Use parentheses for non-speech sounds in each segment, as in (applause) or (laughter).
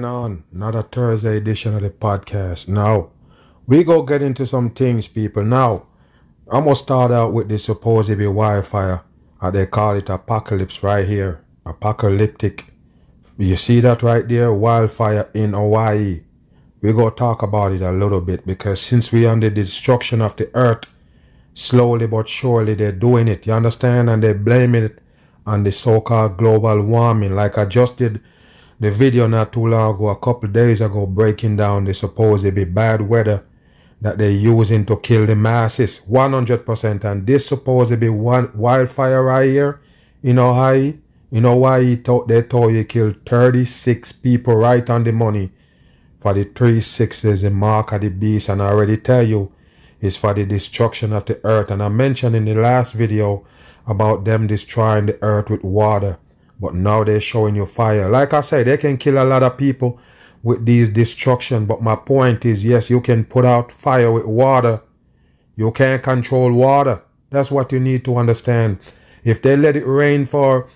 On another Thursday edition of the podcast. Now, we go get into some things, people. Now, I'm gonna start out with the supposed be wildfire. Uh, they call it apocalypse right here. Apocalyptic. You see that right there? Wildfire in Hawaii. we gonna talk about it a little bit because since we under the destruction of the earth, slowly but surely they're doing it. You understand? And they blame it on the so-called global warming. Like I just did the video not too long ago, a couple days ago, breaking down the supposed be bad weather that they're using to kill the masses. 100%. And this supposed to be one wildfire right here in Ohio. You know why he thought they told you killed 36 people right on the money for the 360s, the mark of the beast. And I already tell you, is for the destruction of the earth. And I mentioned in the last video about them destroying the earth with water. But now they're showing you fire. Like I said, they can kill a lot of people with these destruction. But my point is, yes, you can put out fire with water. You can't control water. That's what you need to understand. If they let it rain for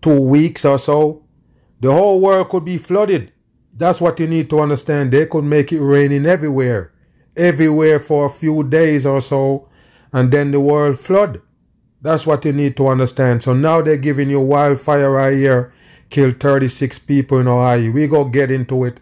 two weeks or so, the whole world could be flooded. That's what you need to understand. They could make it raining everywhere everywhere for a few days or so, and then the world flood. That's what you need to understand. So now they're giving you wildfire right here, killed 36 people in Ohio. We go get into it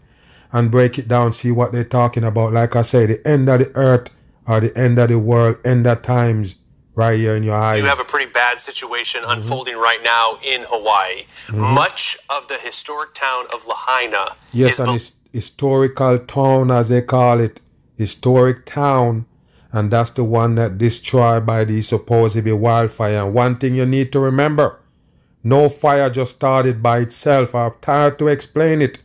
and break it down, see what they're talking about. Like I say, the end of the earth or the end of the world, end of times right here in your eyes. You have a pretty bad situation mm-hmm. unfolding right now in Hawaii. Mm-hmm. Much of the historic town of Lahaina yes, an historical town as they call it historic town, and that's the one that destroyed by the supposedly wildfire. And one thing you need to remember no fire just started by itself. I'm tired to explain it.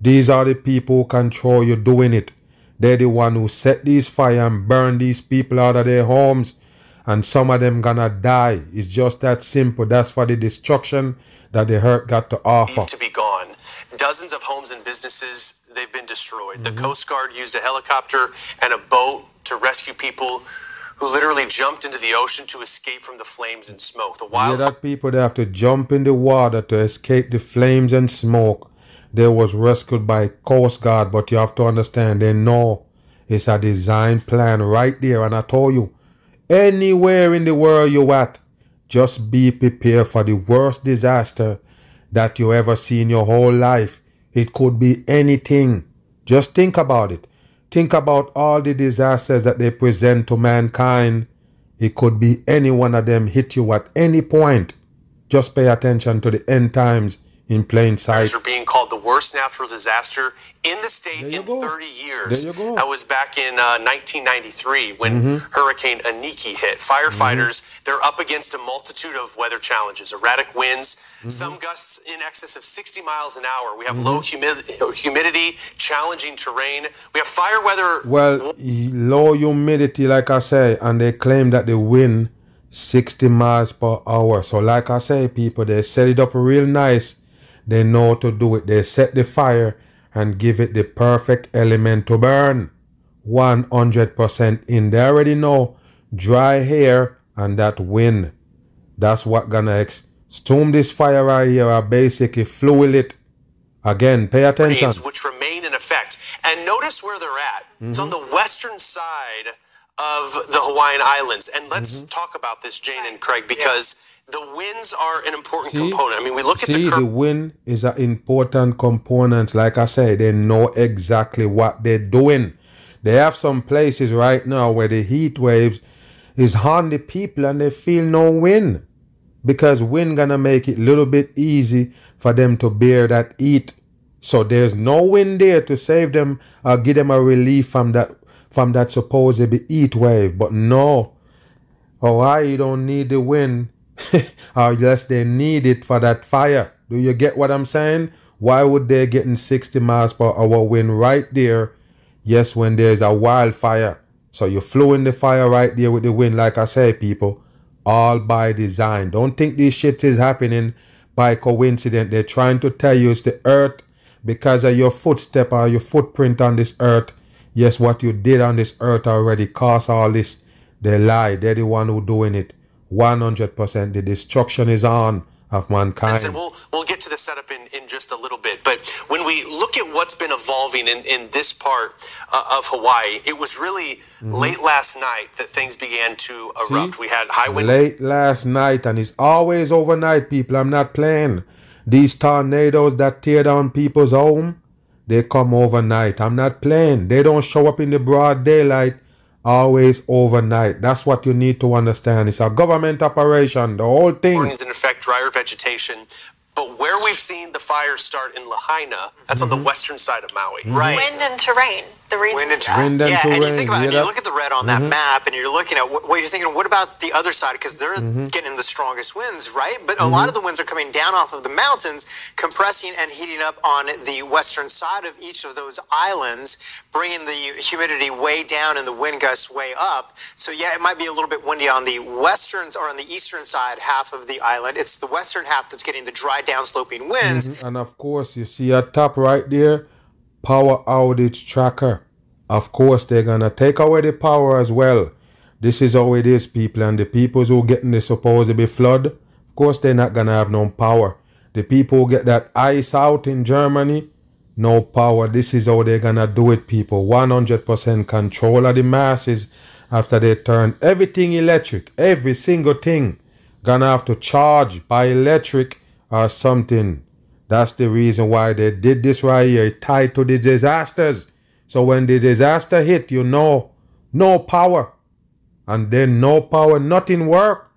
These are the people who control you doing it. They're the one who set these fire and burn these people out of their homes. And some of them gonna die. It's just that simple. That's for the destruction that the hurt got to offer. To be gone. Dozens of homes and businesses, they've been destroyed. Mm-hmm. The Coast Guard used a helicopter and a boat to rescue people who literally jumped into the ocean to escape from the flames and smoke. The wild yeah, that people they have to jump in the water to escape the flames and smoke. They was rescued by Coast Guard, but you have to understand they know it's a design plan right there. And I told you, anywhere in the world you at, just be prepared for the worst disaster that you ever see in your whole life. It could be anything. Just think about it. Think about all the disasters that they present to mankind. It could be any one of them hit you at any point. Just pay attention to the end times in plain sight. Are being called the worst natural disaster in the state in go. 30 years. There you go. That was back in uh, 1993 when mm-hmm. Hurricane Iniki hit. Firefighters, mm-hmm. they're up against a multitude of weather challenges, erratic winds, mm-hmm. some gusts in excess of 60 miles an hour. We have low mm-hmm. humi- humidity, challenging terrain. We have fire weather. Well, low humidity, like I say, and they claim that the wind 60 miles per hour. So, like I say, people, they set it up real nice they know to do it. They set the fire and give it the perfect element to burn. 100% in. They already know dry hair and that wind. That's what gonna storm this fire right here are basically fuel it. Again, pay attention. Which remain in effect. And notice where they're at. Mm-hmm. It's on the western side of the Hawaiian Islands. And let's mm-hmm. talk about this, Jane and Craig, because the winds are an important see, component. I mean, we look see, at the cur- the wind is an important component. Like I said, they know exactly what they're doing. They have some places right now where the heat waves is harming the people and they feel no wind because wind gonna make it a little bit easy for them to bear that heat. So there's no wind there to save them or give them a relief from that from that supposed heat wave. But no, oh, Hawaii you don't need the wind (laughs) unless they need it for that fire. Do you get what I'm saying? Why would they getting 60 miles per hour wind right there? Yes, when there's a wildfire. So you flew in the fire right there with the wind, like I say, people, all by design. Don't think this shit is happening by coincidence. They're trying to tell you it's the earth because of your footstep or your footprint on this earth. Yes, what you did on this earth already caused all this. They lie. They're the one who doing it. 100% the destruction is on of mankind. And we'll we'll get to the setup in, in just a little bit, but when we look at what's been evolving in, in this part uh, of Hawaii, it was really mm-hmm. late last night that things began to erupt. See? We had high wind. Late last night, and it's always overnight, people. I'm not playing. These tornadoes that tear down people's home, they come overnight. I'm not playing. They don't show up in the broad daylight always overnight. That's what you need to understand. It's a government operation, the whole thing. Burns in effect drier vegetation. But where we've seen the fires start in Lahaina, that's mm-hmm. on the western side of Maui. Mm-hmm. Right. Wind and terrain the reason. Wind and, terrain. Wind and yeah, terrain. and you think about it, you look at the red on that mm-hmm. map, and you're looking at what, you're thinking. What about the other side? Because they're mm-hmm. getting the strongest winds, right? But a lot mm-hmm. of the winds are coming down off of the mountains, compressing and heating up on the western side of each of those islands, bringing the humidity way down and the wind gusts way up. So yeah, it might be a little bit windy on the westerns or on the eastern side half of the island. It's the western half that's getting the dry downsloping winds. Mm-hmm. And of course, you see at top right there, power outage tracker of course they're gonna take away the power as well. This is how it is, people, and the people who getting the supposed to be flood, of course they're not gonna have no power. The people who get that ice out in Germany, no power. This is how they're gonna do it, people. 100% control of the masses after they turn everything electric, every single thing gonna have to charge by electric or something. That's the reason why they did this right here, tied to the disasters. So when the disaster hit, you know, no power. And then no power, nothing work.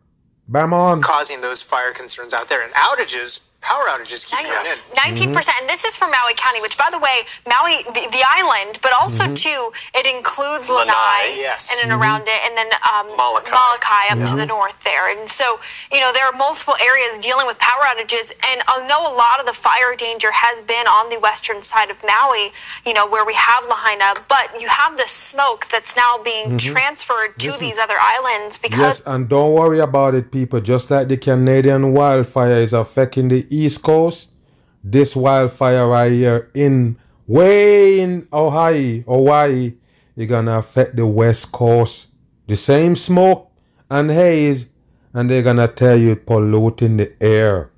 Bam on. Causing those fire concerns out there and outages power outages keep coming in. 19%. percent mm-hmm. And this is for Maui County, which, by the way, Maui, the, the island, but also, mm-hmm. too, it includes Lanai, Lanai yes. and then mm-hmm. around it, and then um, Molokai. Molokai up yeah. to the north there. And so, you know, there are multiple areas dealing with power outages. And I know a lot of the fire danger has been on the western side of Maui, you know, where we have Lahaina, but you have the smoke that's now being mm-hmm. transferred to Listen. these other islands because. Yes, and don't worry about it, people. Just like the Canadian wildfire is affecting the East Coast, this wildfire right here in way in Ohio, Hawaii, is gonna affect the West Coast. The same smoke and haze, and they're gonna tell you polluting the air.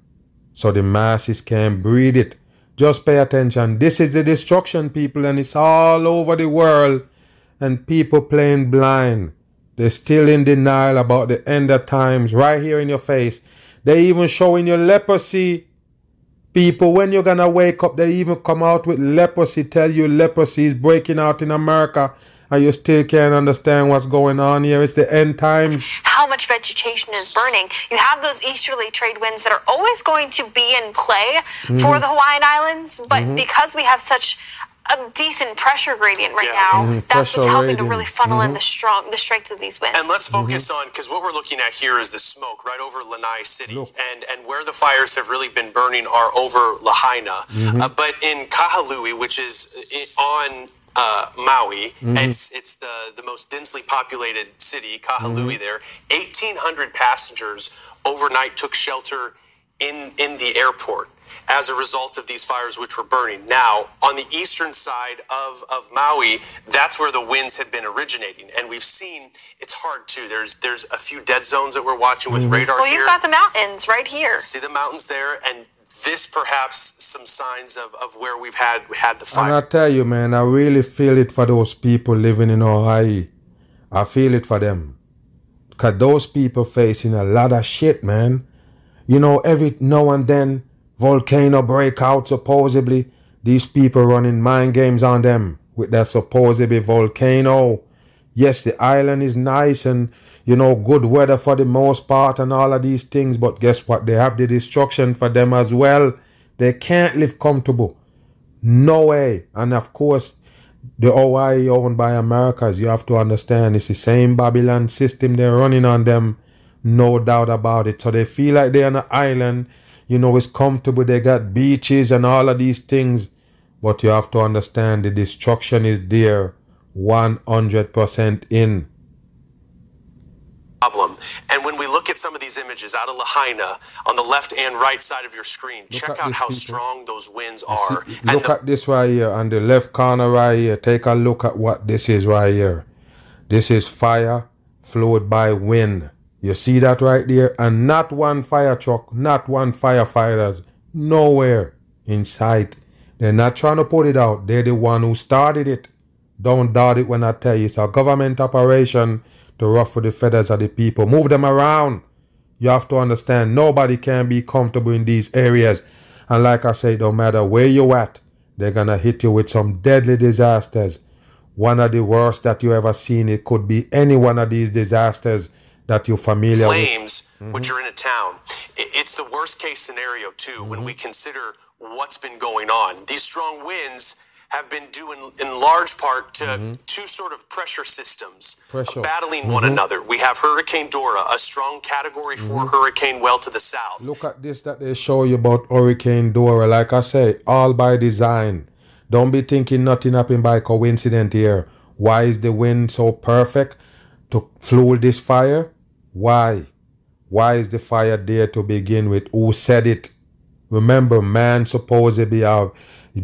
So the masses can't breathe it. Just pay attention. This is the destruction, people, and it's all over the world. And people playing blind. They're still in denial about the end of times right here in your face. They even showing you leprosy People, when you're gonna wake up, they even come out with leprosy, tell you leprosy is breaking out in America, and you still can't understand what's going on here. It's the end times. How much vegetation is burning? You have those easterly trade winds that are always going to be in play mm-hmm. for the Hawaiian Islands, but mm-hmm. because we have such a decent pressure gradient right yeah. now. Mm-hmm. That's what's helping to really funnel mm-hmm. in the strong, the strength of these winds. And let's focus mm-hmm. on because what we're looking at here is the smoke right over Lanai City, Look. and and where the fires have really been burning are over Lahaina. Mm-hmm. Uh, but in Kahului, which is on uh, Maui. Mm-hmm. It's it's the the most densely populated city, Kahului. Mm-hmm. There, eighteen hundred passengers overnight took shelter in in the airport as a result of these fires which were burning. Now, on the eastern side of, of Maui, that's where the winds had been originating. And we've seen it's hard too. There's there's a few dead zones that we're watching with mm-hmm. radar well, you've got the mountains right here. See the mountains there and this perhaps some signs of, of where we've had had the fire. And I tell you, man, I really feel it for those people living in Hawaii. I feel it for them. Cause those people facing a lot of shit, man. You know, every now and then, volcano break out supposedly. These people running mind games on them with that supposedly volcano. Yes, the island is nice and, you know, good weather for the most part and all of these things, but guess what? They have the destruction for them as well. They can't live comfortable. No way. And of course, the Hawaii owned by Americas, you have to understand it's the same Babylon system they're running on them. No doubt about it. So they feel like they're on an island, you know, it's comfortable. They got beaches and all of these things. But you have to understand the destruction is there 100% in problem. And when we look at some of these images out of Lahaina on the left and right side of your screen, look check out how people. strong those winds are. See, look the- at this right here on the left corner right here. Take a look at what this is right here. This is fire flowed by wind. You see that right there? And not one fire truck, not one firefighters, nowhere in sight. They're not trying to put it out. They're the one who started it. Don't doubt it when I tell you it's a government operation to ruffle the feathers of the people. Move them around. You have to understand nobody can be comfortable in these areas. And like I say, no matter where you're at, they're gonna hit you with some deadly disasters. One of the worst that you ever seen. It could be any one of these disasters that you're familiar Flames, with. Mm-hmm. which are in a town. It's the worst case scenario too mm-hmm. when we consider what's been going on. These strong winds have been due in, in large part to mm-hmm. two sort of pressure systems pressure. battling mm-hmm. one another. We have Hurricane Dora, a strong Category 4 mm-hmm. hurricane well to the south. Look at this that they show you about Hurricane Dora. Like I say, all by design. Don't be thinking nothing happened by coincidence here. Why is the wind so perfect to fuel this fire? Why? Why is the fire there to begin with? Who said it? Remember, man supposedly have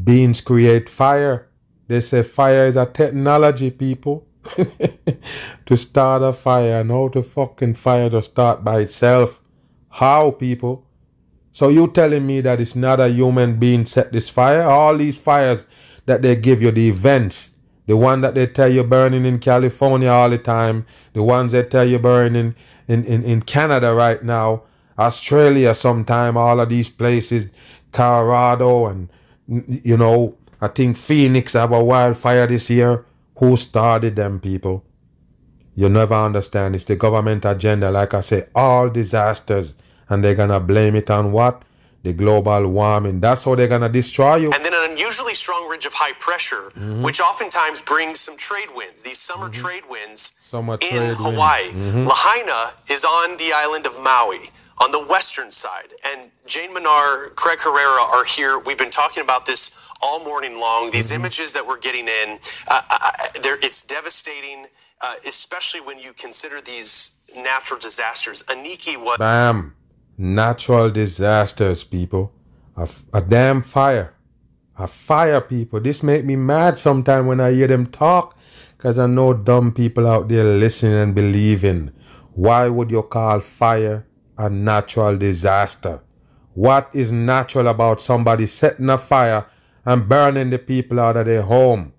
Beings create fire. They say fire is a technology, people. (laughs) to start a fire and how to fucking fire to start by itself. How, people? So you telling me that it's not a human being set this fire? All these fires that they give you, the events, the one that they tell you burning in California all the time, the ones they tell you burning in, in, in Canada right now, Australia sometime, all of these places, Colorado and you know, I think Phoenix have a wildfire this year. Who started them people? You never understand. It's the government agenda. Like I say, all disasters. And they're to blame it on what? The global warming. That's how they're going to destroy you. And then an unusually strong ridge of high pressure, mm-hmm. which oftentimes brings some trade winds, these summer mm-hmm. trade winds summer in trade Hawaii. Mm-hmm. Lahaina is on the island of Maui on the western side. And Jane Minar, Craig Herrera are here. We've been talking about this all morning long. These mm-hmm. images that we're getting in, uh, uh, it's devastating, uh, especially when you consider these natural disasters. Iniki was. Bam. Natural disasters, people. A, damn fire. A fire, people. This make me mad sometimes when I hear them talk because I know dumb people out there listening and believing. Why would you call fire a natural disaster. What is natural about somebody setting a fire and burning the people out of their home?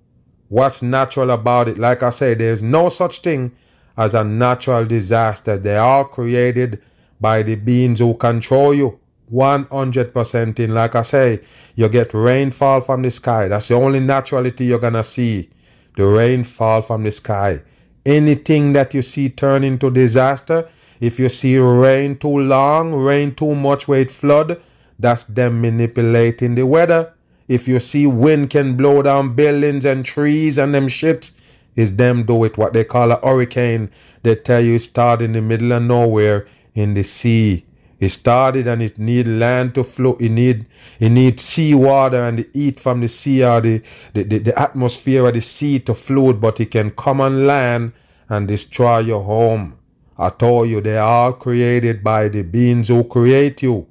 What's natural about it? Like I say, there's no such thing as a natural disaster. They are created by the beings who control you. 100% in. Like I say, you get rainfall from the sky. That's the only naturality you're to see. The rainfall from the sky. Anything that you see turn into disaster if you see rain too long, rain too much where it flood, that's them manipulating the weather. If you see wind can blow down buildings and trees and them ships, is them do it what they call a hurricane. They tell you it started in the middle of nowhere in the sea. It started and it need land to flow. It need it need sea water and the heat from the sea or the, the, the, the atmosphere of the sea to float, but it can come on land and destroy your home. I told you they are all created by the beings who create you.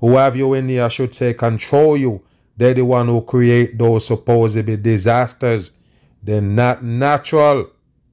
Who have you in here, I should say, control you. They're the one who create those supposed be disasters. They're not natural.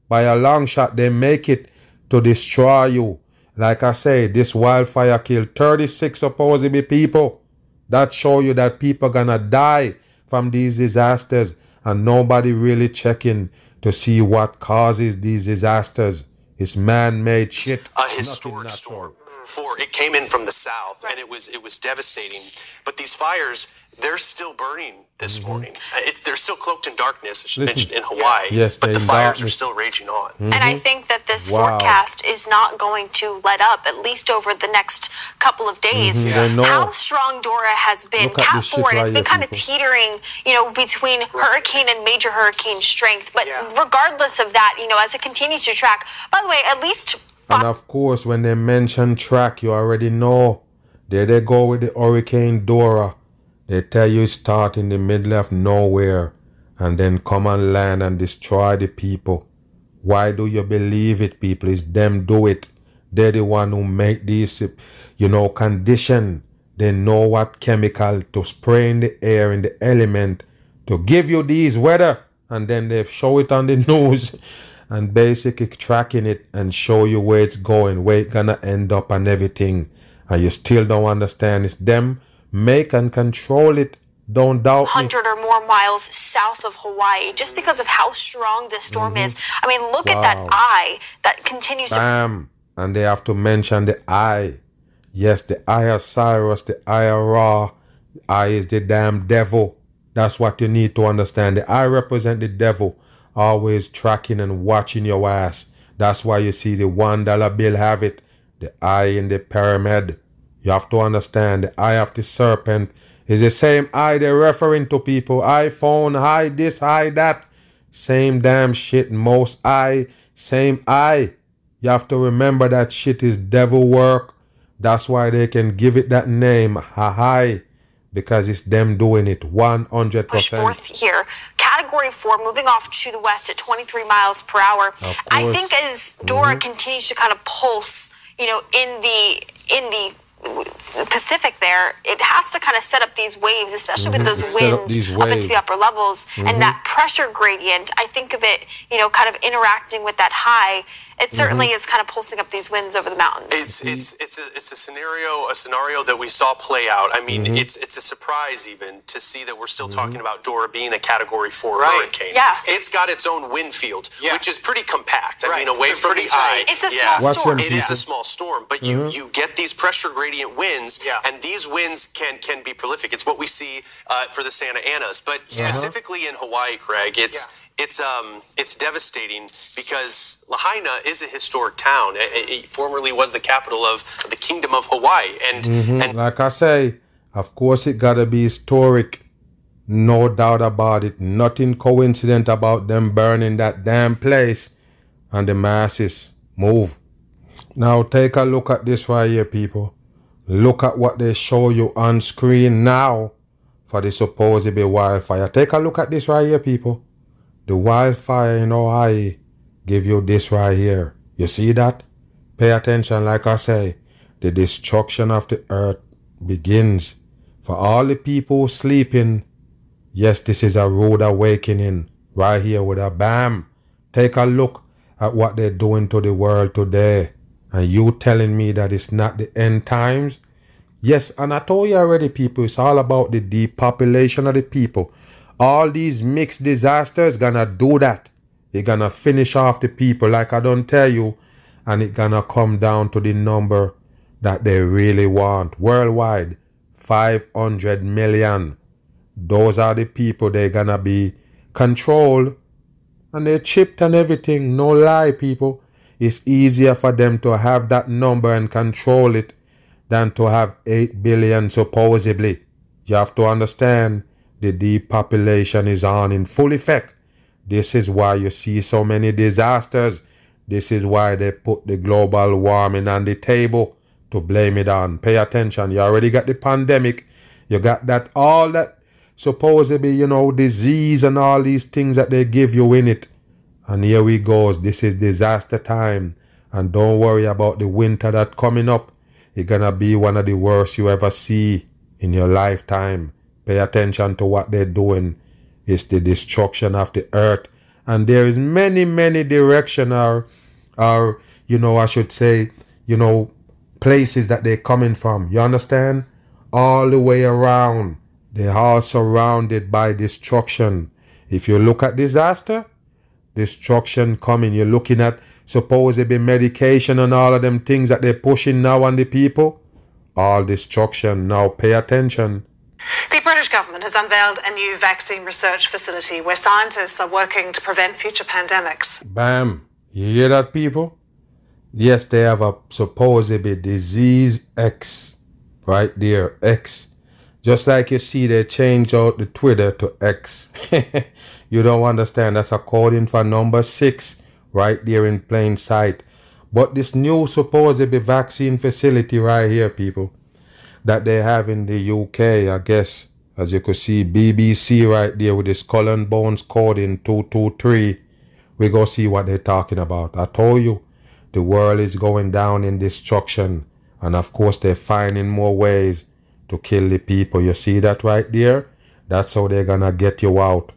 By a long shot, they make it to destroy you. Like I say, this wildfire killed 36 supposed be people. That show you that people gonna die from these disasters and nobody really checking to see what causes these disasters. It's man-made shit. A historic storm. for it came in from the south and it was it was devastating. But these fires, they're still burning this morning. Uh, It, they're still cloaked in darkness, I should Mm-hmm. Listen. mention, in Hawaii. Yes, but the in fires are still raging on. And I think that this Wow. forecast is not going to let up, at least over the next couple of days. Mhm, they know. How strong Dora has been, Look Cat 4, and it's been here, kind of teetering, you know, between hurricane and major hurricane strength. But Yeah. regardless of that, you know, as it continues to track, by the way, at least And of course, when they mention track, you already know. There they go with the Hurricane Dora. They tell you start in the middle of nowhere and then come and land and destroy the people. Why do you believe it, people? It's them do it. They're the one who make these, you know, condition. They know what chemical to spray in the air, in the element, to give you these weather. And then they show it on the (laughs) news and basically tracking it and show you where it's going, where it's gonna end up and everything. And you still don't understand. It's them make and control it. Don't doubt me. 100 or more miles south of Hawaii, just because of how strong this storm is. I mean, look at that Mm-hmm. Eye that continues to Bam. And they have to mention the eye. Yes, the eye of Cyrus, the eye of Ra. The eye is the damn devil. That's what you need to understand. The eye represent the devil, always tracking and watching your ass. That's why you see the one dollar bill have it. The eye in the pyramid. You have to understand the eye of the serpent is the same eye they're referring to people. iPhone, eye this, eye that. Same damn shit. Most eye, same eye. You have to remember that shit is devil work. That's why they can give it that name, Hahai, because it's them doing it 100%. push north here. Category four, moving off to the west at 23 miles per hour. I think as Dora mm-hmm. continues to kind of pulse, you know, in the in the Pacific there, it has to kind of set up these waves, especially with mhm. those Set up winds up into the upper levels and mhm. that pressure gradient. I think of it, you know, kind of interacting with that high. It certainly is kind of pulsing up these winds over the mountains. It's it's it's a it's a scenario a scenario that we saw play out. I mean, it's it's a surprise even to see that we're still talking about Dora being a Category Four Right. hurricane. Yeah. it's got its own wind field, Yeah. which is pretty compact. I Right. mean, away It's from the tight. eye. It's a yeah. small storm. them, It is people. a small storm, but you you get these pressure gradient winds, Yeah. and these winds can can be prolific. It's what we see uh, for the Santa Anas, but specifically in Hawaii, Craig, it's it's um it's devastating because Lahaina is a historic town. It, it- formerly was the capital of the Kingdom of Hawaii, and and Like I say, of course it gotta be historic. No doubt about it. Nothing coincident about them burning that damn place and the masses move. Now take a look at this right here, people. Look at what they show you on screen now for the supposed be wildfire. Take a look at this right here, people. The wildfire in Hawaii give you this right here. You see that? Pay attention, like I say. The destruction of the earth begins. For all the people sleeping, yes, this is a rude awakening right here with a bam. Take a look at what they're doing to the world today. And you telling me that it's not the end times? Yes, and I told you already, people, it's all about the depopulation of the people. All these mixed disasters gonna do that. It gonna finish off the people, like I don't tell you, and it gonna come down to the number that they really want worldwide 500 million. Those are the people they gonna be controlled and they're chipped and everything. No lie, people. It's easier for them to have that number and control it than to have 8 billion supposedly. You have to understand the depopulation is on in full effect. This is why you see so many disasters. This is why they put the global warming on the table to blame it on. Pay attention. You already got the pandemic. You got that all that supposedly, you know, disease and all these things that they give you in it. And here we goes. This is disaster time. And don't worry about the winter that coming up. It's gonna be one of the worst you ever see in your lifetime. Pay attention to what they're doing. It's the destruction of the earth. And there is many, many directional or you know, I should say, you know, places that they're coming from. You understand? All the way around. They're all surrounded by destruction. If you look at disaster, destruction coming. You're looking at supposedly medication and all of them things that they're pushing now on the people. All destruction. Now pay attention. The British government has unveiled a new vaccine research facility where scientists are working to prevent future pandemics. Bam. You hear that, people? Yes, they have a supposedly disease X right there, X. Just like you see, they change out the Twitter to X. (laughs) you don't understand. That's according for number six right there in plain sight. But this new supposedly vaccine facility right here, people, that they have in the UK, I guess, as you could see, BBC right there with the skull and bones code in 223. We go see what they're talking about. I told you, the world is going down in destruction. And of course, they're finding more ways to kill the people. You see that right there? That's how they're gonna get you out.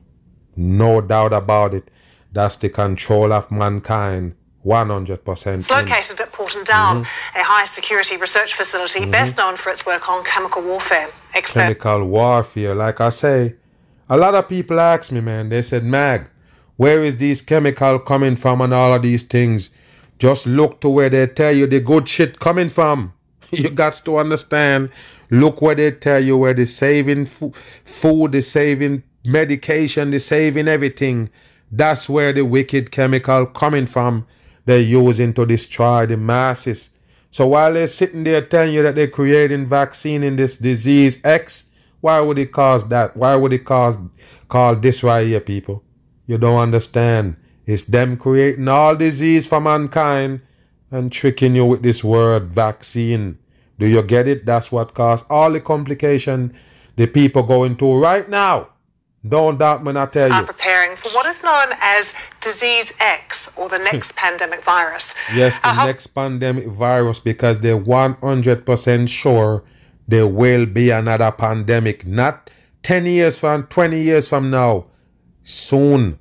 No doubt about it. That's the control of mankind. 100%. It's located at Down, mm-hmm. a high security research facility mm-hmm. best known for its work on chemical warfare. Expert. Chemical warfare, like I say. A lot of people ask me, man, they said, Mag, where is these chemical coming from and all of these things? Just look to where they tell you the good shit coming from. (laughs) you got to understand. Look where they tell you where the saving fo- food, the saving medication, the saving everything. That's where the wicked chemical coming from. They're using to destroy the masses. So while they're sitting there telling you that they're creating vaccine in this disease X, why would it cause that? Why would it cause call this right here, people? You don't understand. It's them creating all disease for mankind and tricking you with this word vaccine. Do you get it? That's what caused all the complication the people going through right now. Don't doubt when I tell you. are preparing for what is known as Disease X or the (laughs) next pandemic virus. Yes, the uh, next pandemic virus because they're 100% sure there will be another pandemic. Not 10 years from 20 years from now. Soon.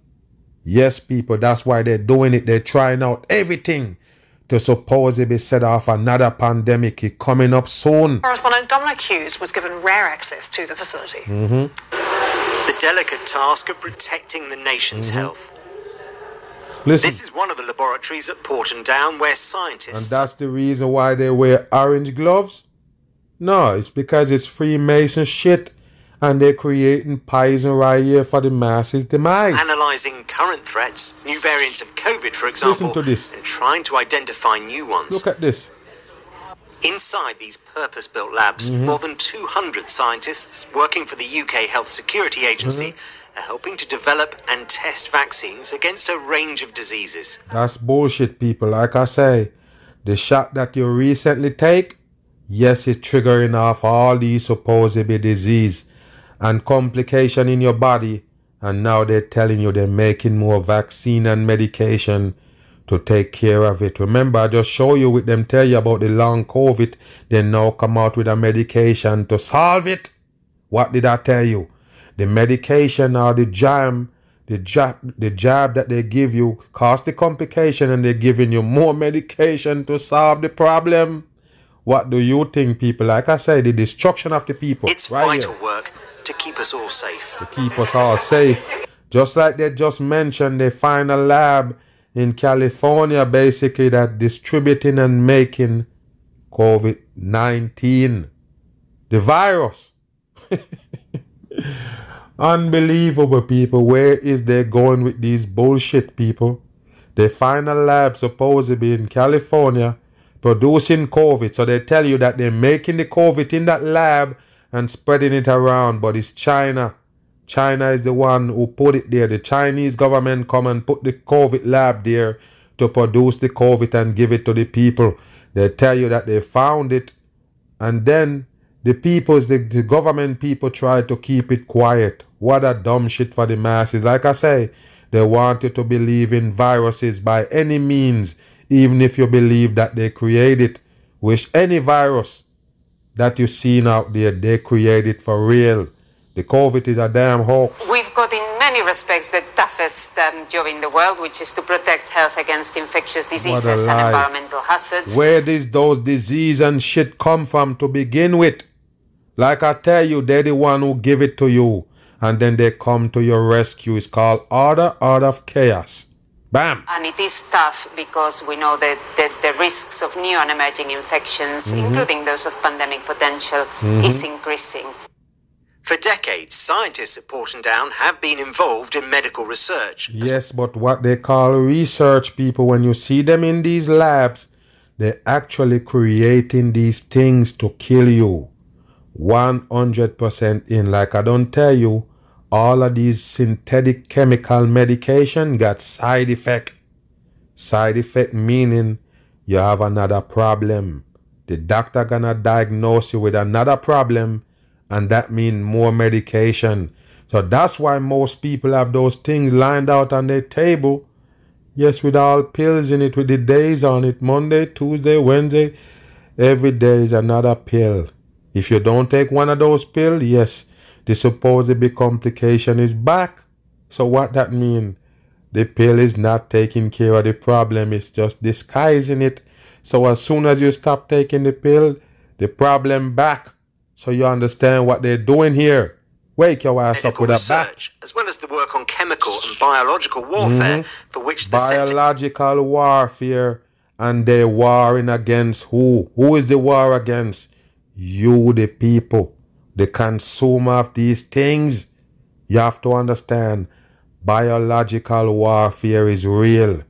Yes, people, that's why they're doing it. They're trying out everything to supposedly set off another pandemic coming up soon. Correspondent Dominic Hughes was given rare access to the facility. Mm-hmm. The delicate task of protecting the nation's mm-hmm. health. Listen, this is one of the laboratories at Porton Down where scientists. And that's the reason why they wear orange gloves? No, it's because it's Freemason shit and they're creating poison right here for the masses' demise. Analyzing current threats, new variants of COVID, for example, and trying to identify new ones. Look at this. Inside these purpose built labs, mm-hmm. more than 200 scientists working for the UK Health Security Agency mm-hmm. are helping to develop and test vaccines against a range of diseases. That's bullshit, people. Like I say, the shot that you recently take, yes, it's triggering off all these supposedly disease and complication in your body and now they're telling you they're making more vaccine and medication to take care of it. Remember, I just show you with them tell you about the long COVID. They now come out with a medication to solve it. What did I tell you? The medication or the jam, the jab, the jab that they give you cause the complication and they're giving you more (laughs) medication to solve the problem. What do you think, people? Like I said, the destruction of the people. It's right vital here. work keep us all safe. To keep us all safe. Just like they just mentioned, they find a lab in California basically that distributing and making COVID 19. The virus. (laughs) Unbelievable, people. Where is they going with these bullshit, people? They find a lab supposedly in California producing COVID. So they tell you that they're making the COVID in that lab and spreading it around, but it's China. China is the one who put it there. The Chinese government come and put the COVID lab there to produce the COVID and give it to the people. They tell you that they found it, and then the people, the, the government people try to keep it quiet. What a dumb shit for the masses. Like I say, they want you to believe in viruses by any means, even if you believe that they created. Wish any virus that you've seen out there, they created for real. The COVID is a damn hoax. We've got, in many respects, the toughest um, job in the world, which is to protect health against infectious diseases and environmental hazards. Where did those disease and shit come from to begin with? Like I tell you, they're the one who give it to you, and then they come to your rescue. It's called order out of chaos. Bam. And it is tough because we know that, that the risks of new and emerging infections, mm-hmm. including those of pandemic potential, mm-hmm. is increasing. For decades, scientists at Porton Down have been involved in medical research. Yes, but what they call research people, when you see them in these labs, they're actually creating these things to kill you. 100% in. Like I don't tell you, all of these synthetic chemical medication got side effect. Side effect meaning you have another problem. The doctor gonna diagnose you with another problem and that mean more medication. So that's why most people have those things lined out on their table. Yes, with all pills in it, with the days on it, Monday, Tuesday, Wednesday. Every day is another pill. If you don't take one of those pills, yes, the supposed big complication is back. So what that mean? The pill is not taking care of the problem, it's just disguising it. So as soon as you stop taking the pill, the problem back. So you understand what they're doing here. Wake your ass Medical up with a back. As well as the work on chemical and biological warfare mm-hmm. for which the biological center- warfare and they're warring against who? Who is the war against? You the people the consumer of these things, you have to understand biological warfare is real.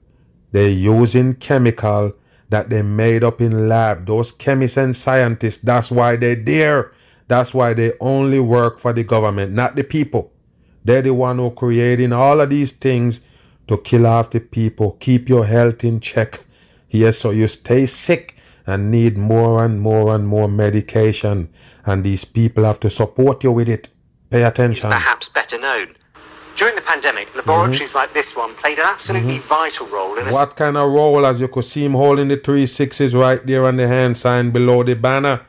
They're using chemical that they made up in lab. Those chemists and scientists, that's why they're there. That's why they only work for the government, not the people. They're the one who creating all of these things to kill off the people, keep your health in check. Yes, so you stay sick and need more and more and more medication and these people have to support you with it. Pay attention. Is perhaps better known. During the pandemic, laboratories mm-hmm. like this one played an absolutely mm-hmm. vital role in What kind of role, as you could see him holding the three sixes right there on the hand sign below the banner?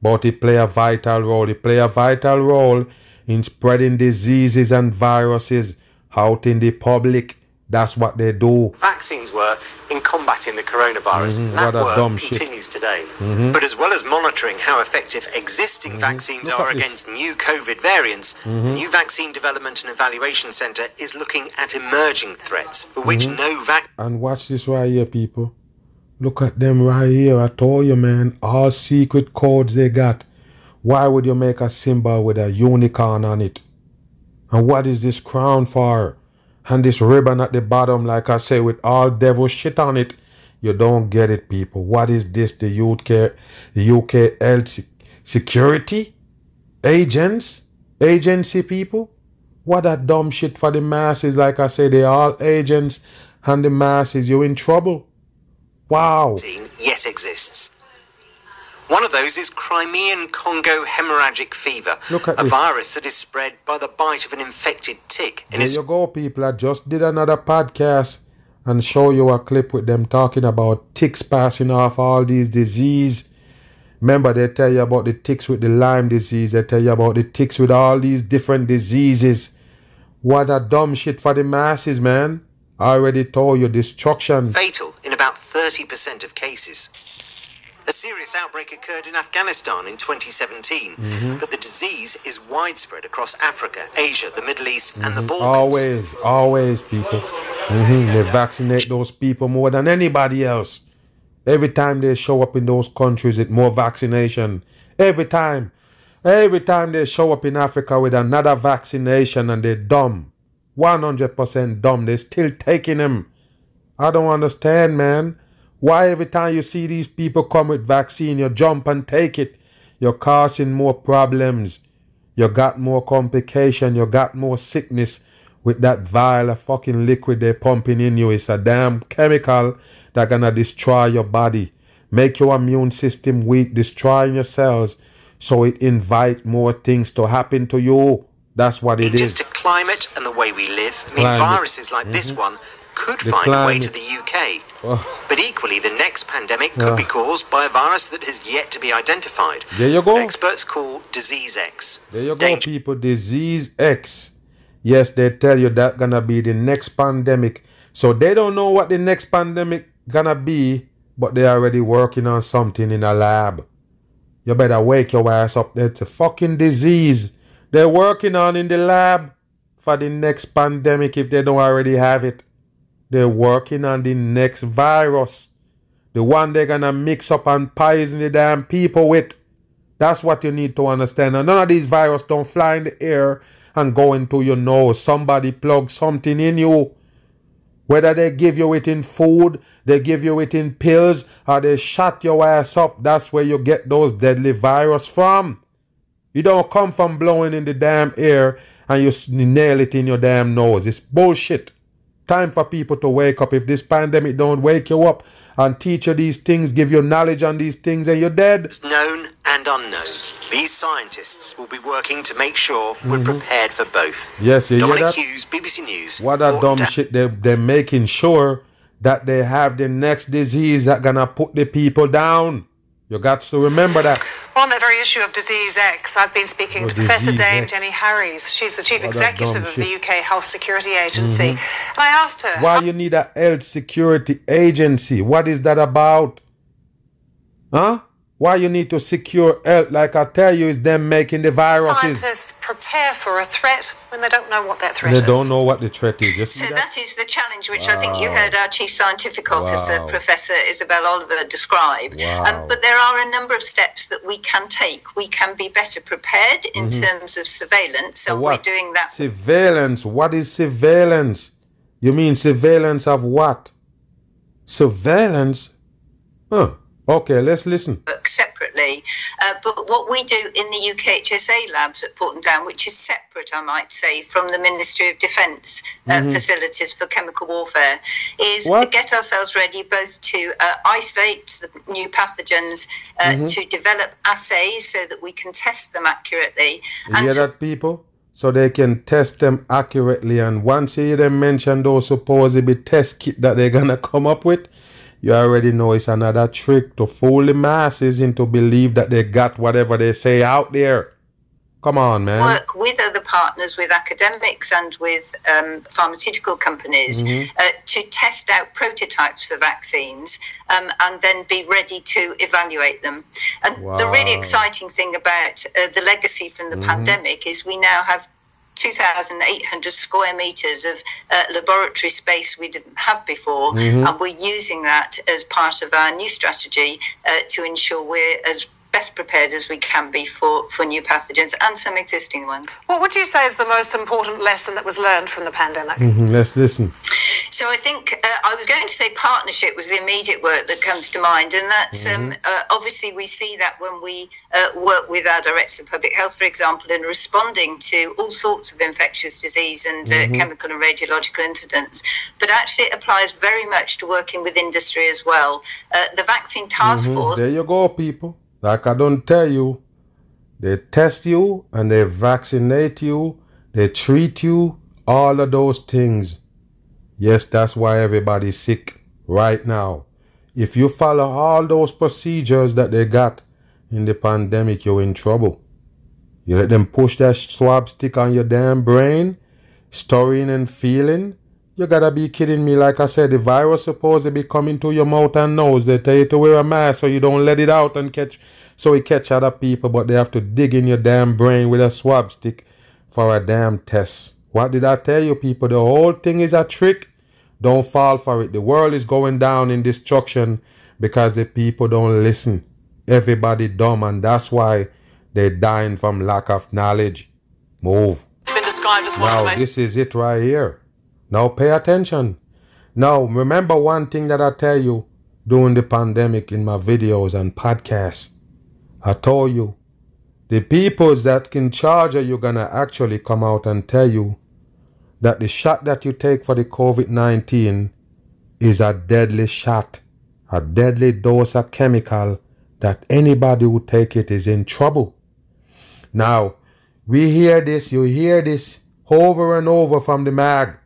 But it play a vital role. It play a vital role in spreading diseases and viruses out in the public. That's what they do. Vaccines were in combating the coronavirus. Mm-hmm. That work continues shit. today. Mm-hmm. But as well as monitoring how effective existing mm-hmm. vaccines Look are against this. new COVID variants, the mm-hmm. new Vaccine Development and Evaluation Centre is looking at emerging threats for which mm-hmm. no vaccine. And watch this right here, people. Look at them right here. I told you, man. All secret codes they got. Why would you make a symbol with a unicorn on it? And what is this crown for? And this ribbon at the bottom, like I say, with all devil shit on it. You don't get it, people. What is this? The UK, the UK health security agents, agency people. What a dumb shit for the masses. Like I say, they all agents, and the masses, You're in trouble. Wow. Yet exists. One of those is Crimean Congo hemorrhagic fever, Look at a this. virus that is spread by the bite of an infected tick. And there you go, people. I just did another podcast and show you a clip with them talking about ticks passing off all these disease. Remember, they tell you about the ticks with the Lyme disease. They tell you about the ticks with all these different diseases. What a dumb shit for the masses, man. I already told you destruction. Fatal in about 30% of cases. A serious outbreak occurred in Afghanistan in 2017, mm-hmm. but the disease is widespread across Africa, Asia, the Middle East, mm-hmm. and the mm-hmm. Balkans. Always, always, people. Mm-hmm. They vaccinate those people more than anybody else. Every time they show up in those countries, it's more vaccination. Every time. Every time they show up in Africa with another vaccination and they're dumb. 100% dumb. They're still taking them. I don't understand, man. Why every time you see these people come with vaccine, you jump and take it? You're causing more problems. You got more complication. You got more sickness with that vial of fucking liquid they're pumping in you. It's a damn chemical that gonna destroy your body, make your immune system weak, destroying your cells, so it invite more things to happen to you. That's what it Just is. Just to climate and the way we live. I mean, viruses like mm-hmm. this one could find a way to the UK. Oh. But equally, the next pandemic could be ah. caused by a virus that has yet to be identified. There you go. Experts call Disease X. There you Danger. go, people. Disease X. Yes, they tell you that gonna be the next pandemic. So they don't know what the next pandemic gonna be, but they're already working on something in a lab. You better wake your ass up. It's a fucking disease they're working on in the lab for the next pandemic if they don't already have it. They're working on the next virus. The one they're gonna mix up and poison the damn people with. That's what you need to understand. And none of these viruses don't fly in the air and go into your nose. Somebody plug something in you. Whether they give you it in food, they give you it in pills, or they shut your ass up, that's where you get those deadly virus from. You don't come from blowing in the damn air and you nail it in your damn nose. It's bullshit. Time for people to wake up. If this pandemic don't wake you up and teach you these things, give you knowledge on these things, and you're dead. It's known and unknown. These scientists will be working to make sure we're mm-hmm. prepared for both. Yes, you Dominic hear that? Hughes, BBC News. What a dumb da- shit. They, they're making sure that they have the next disease that gonna put the people down. You got to remember that. On that very issue of Disease X, I've been speaking oh, to Professor Dame X. Jenny Harries. She's the chief executive of the UK Health Security Agency. Mm-hmm. And I asked her why you need a health security agency. What is that about? Huh? Why you need to secure health? Like I tell you, is them making the viruses. Scientists prepare for a threat when they don't know what that threat they is. They don't know what the threat is. so that? that is the challenge, which wow. I think you heard our chief scientific officer, wow. Professor Isabel Oliver, describe. Wow. Um, but there are a number of steps that we can take. We can be better prepared in mm-hmm. terms of surveillance. So we're doing that. Surveillance. What is surveillance? You mean surveillance of what? Surveillance? Huh. Okay, let's listen. Separately, uh, but what we do in the UKHSA labs at Porton Down, which is separate, I might say, from the Ministry of Defence uh, mm-hmm. facilities for chemical warfare, is what? get ourselves ready both to uh, isolate the new pathogens, uh, mm-hmm. to develop assays so that we can test them accurately. You and hear that, people? So they can test them accurately. And once you hear them mention those supposedly test kit that they're gonna (laughs) come up with, you already know it's another trick to fool the masses into believe that they got whatever they say out there. Come on, man. Work with other partners, with academics and with um, pharmaceutical companies mm-hmm. uh, to test out prototypes for vaccines um, and then be ready to evaluate them. And wow. the really exciting thing about uh, the legacy from the mm-hmm. pandemic is we now have 2,800 square meters of uh, laboratory space we didn't have before, mm-hmm. and we're using that as part of our new strategy uh, to ensure we're as best prepared as we can be for, for new pathogens and some existing ones. What would you say is the most important lesson that was learned from the pandemic? Mm-hmm. Let's listen. So I think uh, I was going to say partnership was the immediate work that comes to mind, and that's um, mm-hmm. um, uh, obviously we see that when we uh, work with our directors of public health, for example, in responding to all sorts of infectious disease and uh, mm-hmm. chemical and radiological incidents. But actually, it applies very much to working with industry as well. Uh, the vaccine task mm-hmm. force. There you go, people. Like I don't tell you, they test you and they vaccinate you, they treat you, all of those things. Yes, that's why everybody's sick right now. If you follow all those procedures that they got in the pandemic, you're in trouble. You let them push that swab stick on your damn brain, storing and feeling. You gotta be kidding me. Like I said, the virus supposed to be coming to your mouth and nose. They tell you to wear a mask so you don't let it out and catch so it catch other people, but they have to dig in your damn brain with a swab stick for a damn test. What did I tell you, people? The whole thing is a trick. Don't fall for it. The world is going down in destruction because the people don't listen. Everybody dumb, and that's why they're dying from lack of knowledge. Move. It's been described as one now, of the most. This is it right here. Now pay attention. Now remember one thing that I tell you during the pandemic in my videos and podcasts. I told you, the peoples that in charge of you gonna actually come out and tell you that the shot that you take for the COVID-19 is a deadly shot, a deadly dose of chemical that anybody who take it is in trouble. Now, we hear this, you hear this over and over from the mag.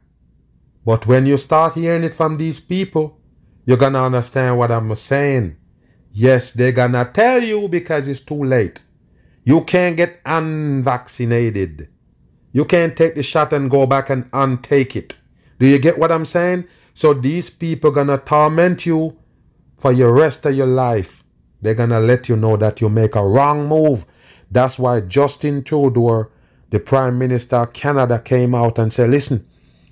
But when you start hearing it from these people, you're gonna understand what I'm saying. Yes, they're gonna tell you because it's too late. You can't get unvaccinated. You can't take the shot and go back and untake it. Do you get what I'm saying? So these people gonna torment you for your rest of your life. They're gonna let you know that you make a wrong move. That's why Justin Trudeau, the Prime Minister of Canada, came out and said, listen,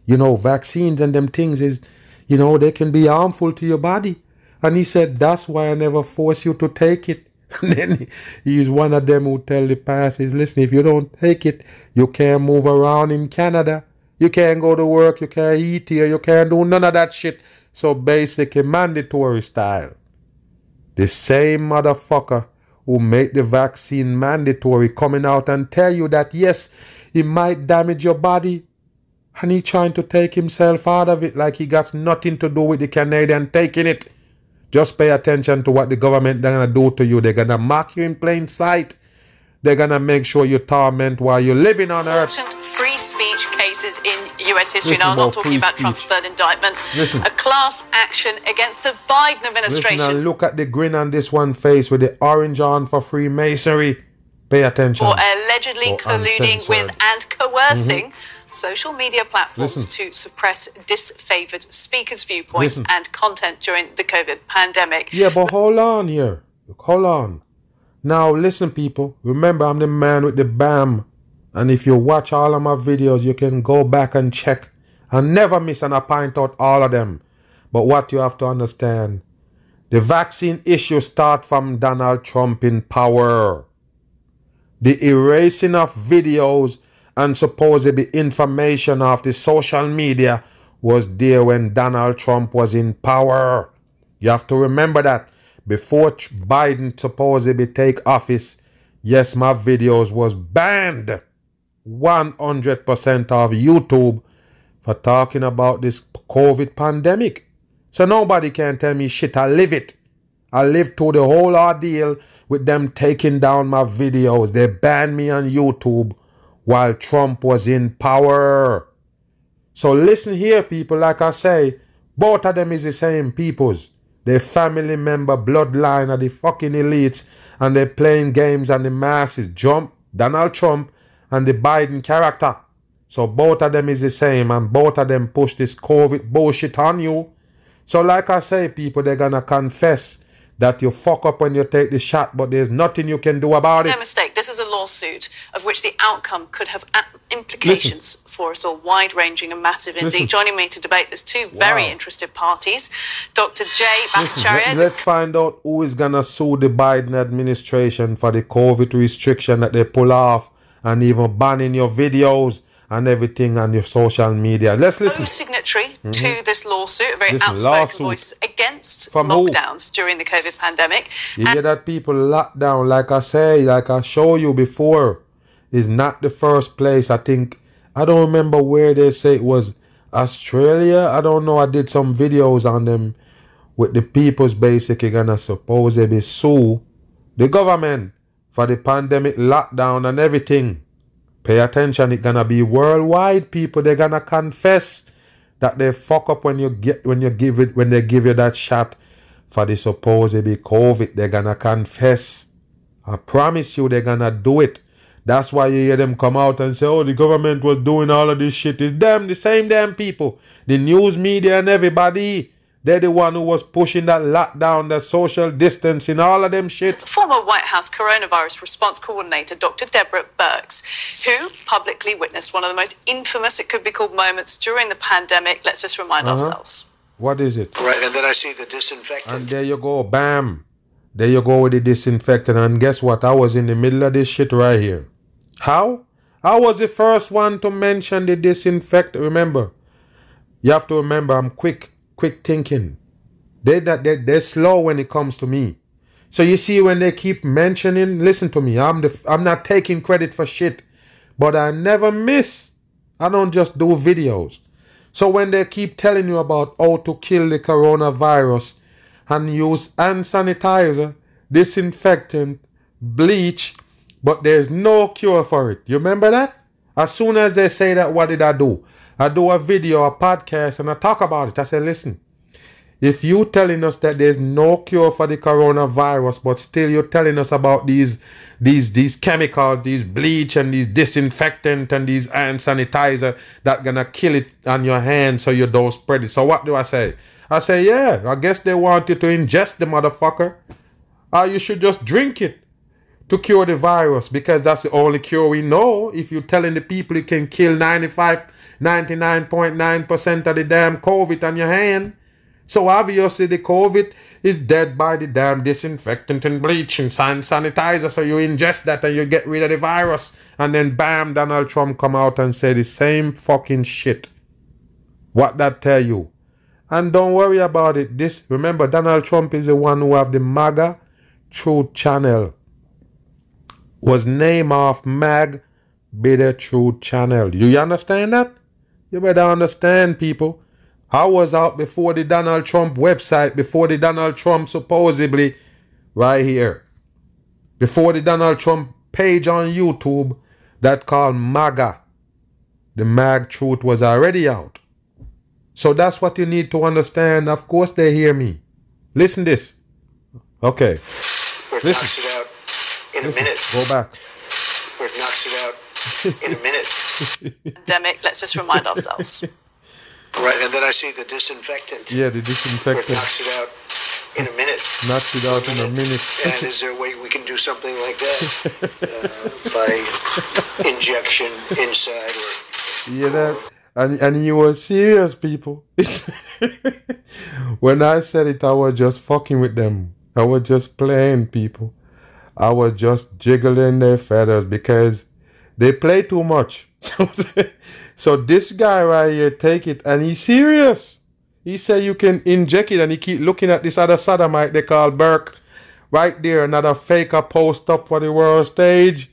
you know, vaccines and them things is, you know, they can be harmful to your body. And he said, That's why I never force you to take it. (laughs) And then he's one of them who tell the pastors, listen, if you don't take it, you can't move around in Canada. You can't go to work, you can't eat here, you can't do none of that shit. So basically mandatory style. The same motherfucker who made the vaccine mandatory coming out and tell you that yes, it might damage your body. And he trying to take himself out of it like he got nothing to do with the Canadian taking it. Just pay attention to what the government they're gonna do to you. They're gonna mark you in plain sight. They're gonna make sure you torment while you're living on earth. Free speech cases in U.S. history. Listen now, I'm not talking about speech. Trump's third indictment. Listen. A class action against the Biden administration. Listen and look at the grin on this one face with the orange on for Freemasonry. Pay attention. For allegedly or colluding uncensored. with and coercing. Mm-hmm social media platforms Listen. to suppress disfavored speakers' viewpoints Listen. and content during the COVID pandemic. Yeah, but hold on here. Look, Hold on. Now, listen, people. Remember, I'm the man with the BAM. And if you watch all of my videos, you can go back and check and never miss and I point out all of them. But what you have to understand, the vaccine issue start from Donald Trump in power. The erasing of videos and supposedly information of the social media was there when Donald Trump was in power. You have to remember that before Biden supposedly take office, yes, my videos was banned 100% of YouTube for talking about this COVID pandemic. So nobody can tell me shit. I live it. I lived through the whole ordeal with them taking down my videos. They banned me on YouTube while Trump was in power. So listen here, people, like I say, both of them is the same peoples. They family member bloodline of the fucking elites and they're playing games and the masses. Trump, Donald Trump and the Biden character. So both of them is the same and both of them push this COVID bullshit on you. So like I say, people, they're gonna confess that you fuck up when you take the shot, but there's nothing you can do about it. No mistake. This is a lawsuit of which the outcome could have implications Listen. for us all, wide ranging and massive indeed. Listen. Joining me to debate, there's two wow. very interested parties. Dr. Jay Bhattacharya. Let, us find out who is going to sue the Biden administration for the COVID restriction that they pull off and even banning your videos and everything on your social media. Let's listen. signatory mm-hmm. to this lawsuit, a very this outspoken lawsuit. voice against From lockdowns who? during the COVID pandemic. You and hear that people lockdown, like I say, like I show you before, is not the first place. I think I don't remember where they say it was Australia. I don't know. I did some videos on them with the people's basically gonna supposedly sue the government for the pandemic lockdown and everything. Pay attention, it's gonna be worldwide people. They're gonna confess that they fuck up when you get when you give it when they give you that shot for the supposedly COVID. They're gonna confess. I promise you they're gonna do it. That's why you hear them come out and say, oh, the government was doing all of this shit. It's them, the same damn people. The news media and everybody. They're the one who was pushing that lockdown, that social distancing, all of them shit. Former White House coronavirus response coordinator, Dr. Deborah Birx, who publicly witnessed one of the most infamous, it could be called, moments during the pandemic. Let's just remind uh-huh. ourselves. What is it? Right, and then I see the disinfectant. And there you go, bam. There you go with the disinfectant. And guess what? I was in the middle of this shit right here. How? I was the first one to mention the disinfectant. Remember, you have to remember, I'm quick quick thinking. They that they, they're slow when it comes to me. So you see when they keep mentioning, listen to me. I'm the I'm not taking credit for shit, but I never miss. I don't just do videos. So when they keep telling you about how to kill the coronavirus and use hand sanitizer, disinfectant, bleach, but there's no cure for it. You remember that? As soon as they say that, what did I do? I do a video, a podcast, and I talk about it. I say, listen, if you telling us that there's no cure for the coronavirus, but still you're telling us about these these these chemicals, these bleach and these disinfectant and these hand sanitizer that gonna kill it on your hand so you don't spread it. So what do I say? I say, yeah, I guess they want you to ingest the motherfucker. Or you should just drink it to cure the virus because that's the only cure we know. If you're telling the people it can kill 95 99.9% of the damn COVID on your hand. So obviously the COVID is dead by the damn disinfectant and bleach and sanitizer. So you ingest that and you get rid of the virus. And then bam, Donald Trump come out and say the same fucking shit. What that tell you? And don't worry about it. This remember Donald Trump is the one who have the MAGA Truth Channel. Was named off Mag Bitter Truth Channel. You understand that? You better understand, people. I was out before the Donald Trump website, before the Donald Trump supposedly right here. Before the Donald Trump page on YouTube that called MAGA. The Mag Truth was already out. So that's what you need to understand. Of course, they hear me. Listen this. Okay. Where it Listen. knocks it out in Listen. a minute. Go back. Where it knocks it out in a minute. Pandemic. Let's just remind ourselves. Right, and then I see the disinfectant. Yeah, the disinfectant. Where it knocks it out in a minute. Knocks it out in a minute. and is there a way we can do something like that (laughs) uh, by injection inside or? Yeah, that and and you were serious, people. (laughs) when I said it, I was just fucking with them. I was just playing, people. I was just jiggling their feathers because they play too much. (laughs) so this guy right here take it and he's serious. He said you can inject it and he keep looking at this other sodomite they call Burke. Right there, another faker post up for the world stage.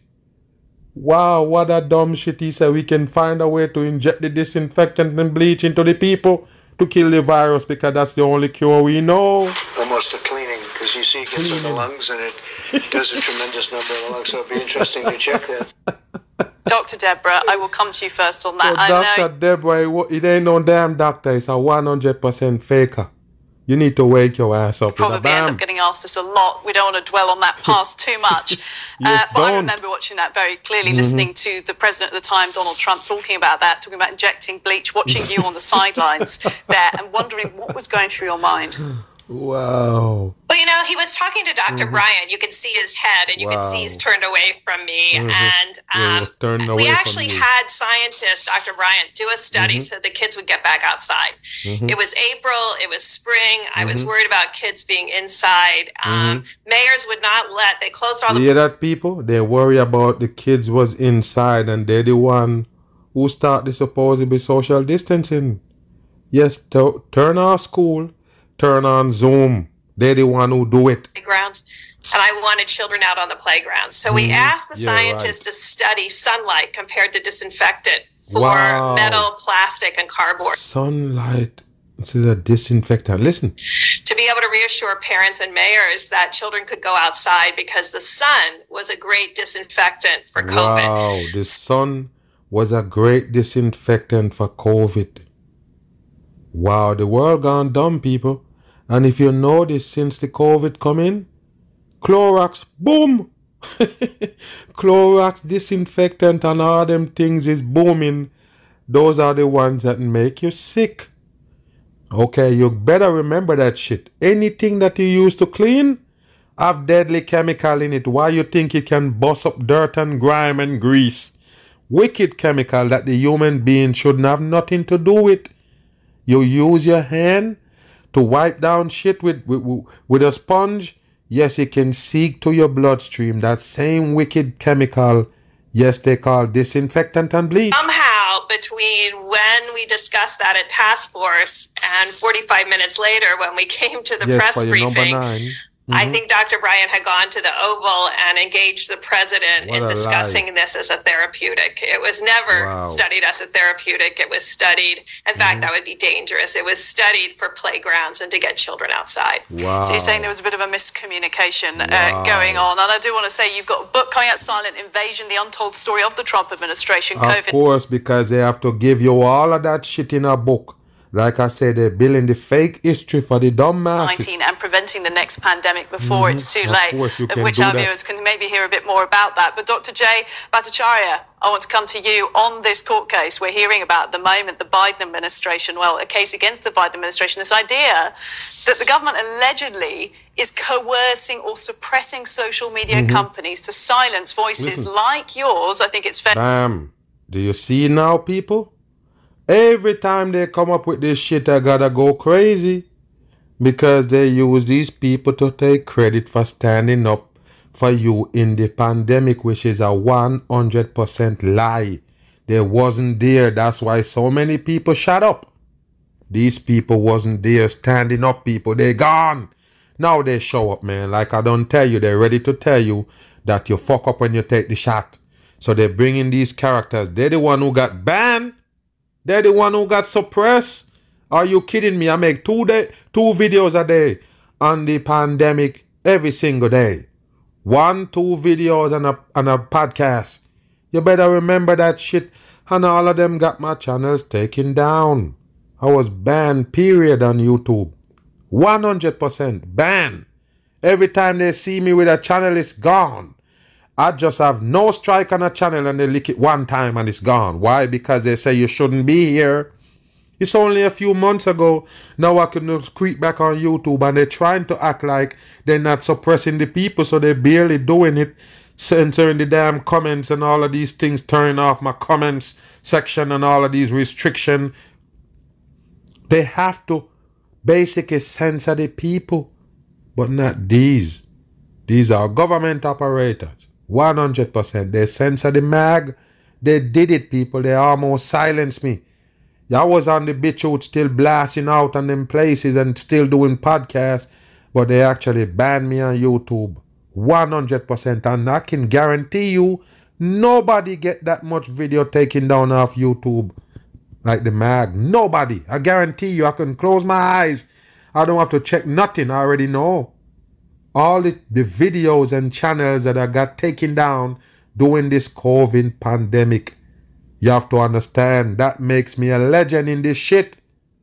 Wow, what a dumb shit. He said we can find a way to inject the disinfectant and bleach into the people to kill the virus because that's the only cure we know. Almost a cleaning because you see it gets cleaning. in the lungs and it does a tremendous number in the lungs. So it'd be interesting to check that. (laughs) Dr. Deborah, I will come to you first on that. So Dr. Deborah, it ain't no damn doctor. It's a 100% faker. You need to wake your ass up. Probably end up getting asked this a lot. We don't want to dwell on that (laughs) past too much. uh, but don't. I remember watching that very clearly, mm-hmm. listening to the president at the time, Donald Trump, talking about that, talking about injecting bleach, watching you on the sidelines (laughs) there, and wondering what was going through your mind. (laughs) Wow. Well, you know, he was talking to doctor mm-hmm. Bryan. You can see his head, and you wow. can see he's turned away from me. Mm-hmm. And um, we actually had scientists, Dr. Bryan, do a study mm-hmm. so the kids would get back outside. Mm-hmm. It was April. It was spring. I was mm-hmm. worried about kids being inside. Um, mm-hmm. mayors would not let. They closed all the. You hear that, people? They worry about the kids was inside, and they're the one who start the supposedly social distancing. Yes, to- turn off school turn on Zoom. They're the one who do it. Playgrounds, and I wanted children out on the playground. So we mm, asked the yeah, scientists right. to study sunlight compared to disinfectant for wow. metal, plastic, and cardboard. Sunlight. This is a disinfectant. Listen. To be able to reassure parents and mayors that children could go outside because the sun was a great disinfectant for COVID. Wow, the sun was a great disinfectant for COVID. Wow, the world gone dumb, people. And if you notice since the COVID come in, Clorox, boom! (laughs) Clorox disinfectant and all them things is booming. Those are the ones that make you sick. Okay, you better remember that shit. Anything that you use to clean have deadly chemical in it. Why you think it can bust up dirt and grime and grease? Wicked chemical that the human being shouldn't have nothing to do with. You use your hand to wipe down shit with, with, with a sponge, yes, it can seek to your bloodstream that same wicked chemical, yes, they call disinfectant and bleach. Somehow, between when we discussed that at task force and 45 minutes later when we came to the yes, press briefing, Mm-hmm. I think Dr. Bryan had gone to the Oval and engaged the president what in discussing lie. this as a therapeutic. It was never wow. studied as a therapeutic. It was studied. In mm-hmm. fact, that would be dangerous. It was studied for playgrounds and to get children outside. Wow. So you're saying there was a bit of a miscommunication uh, wow. uh, going on. And I do want to say you've got a book coming out, Silent Invasion, The Untold Story of the Trump Administration. COVID. Of course, because they have to give you all of that shit in a book. Like I said, they're building the fake history for the dumb masses. 19 and preventing the next pandemic before mm-hmm. it's too late. Of, of which our that. viewers can maybe hear a bit more about that. But Dr. Jay Bhattacharya, I want to come to you on this court case. We're hearing about at the moment the Biden administration, well, a case against the Biden administration, this idea that the government allegedly is coercing or suppressing social media mm-hmm. companies to silence voices Listen. like yours. I think it's fair. Bam. Do you see now, people? Every time they come up with this shit, I gotta go crazy because they use these people to take credit for standing up for you in the pandemic, which is a 100% lie. They wasn't there. That's why so many people shut up. These people wasn't there standing up people. They gone. Now they show up, man. Like I don't tell you, they're ready to tell you that you fuck up when you take the shot. So they bring in these characters. They're the one who got banned. They're the one who got suppressed. Are you kidding me? I make two day, two videos a day on the pandemic every single day. One, two videos and a and a podcast. You better remember that shit. And all of them got my channels taken down. I was banned, period, on YouTube. 100% banned. Every time they see me with a channel, it's gone. I just have no strike on a channel and they lick it one time and it's gone. Why? Because they say you shouldn't be here. It's only a few months ago. Now I can creep back on YouTube and they're trying to act like they're not suppressing the people, so they're barely doing it, censoring the damn comments and all of these things, turning off my comments section and all of these restriction. They have to basically censor the people, but not these. These are government operators. 100%. They censor the mag. They did it, people. They almost silenced me. I was on the BitChute still blasting out on them places and still doing podcasts, but they actually banned me on YouTube. 100%. And I can guarantee you, nobody get that much video taken down off YouTube like the mag. Nobody. I guarantee you, I can close my eyes. I don't have to check nothing. I already know. All the, the videos and channels that I got taken down during this COVID pandemic you have to understand that makes me a legend in this shit.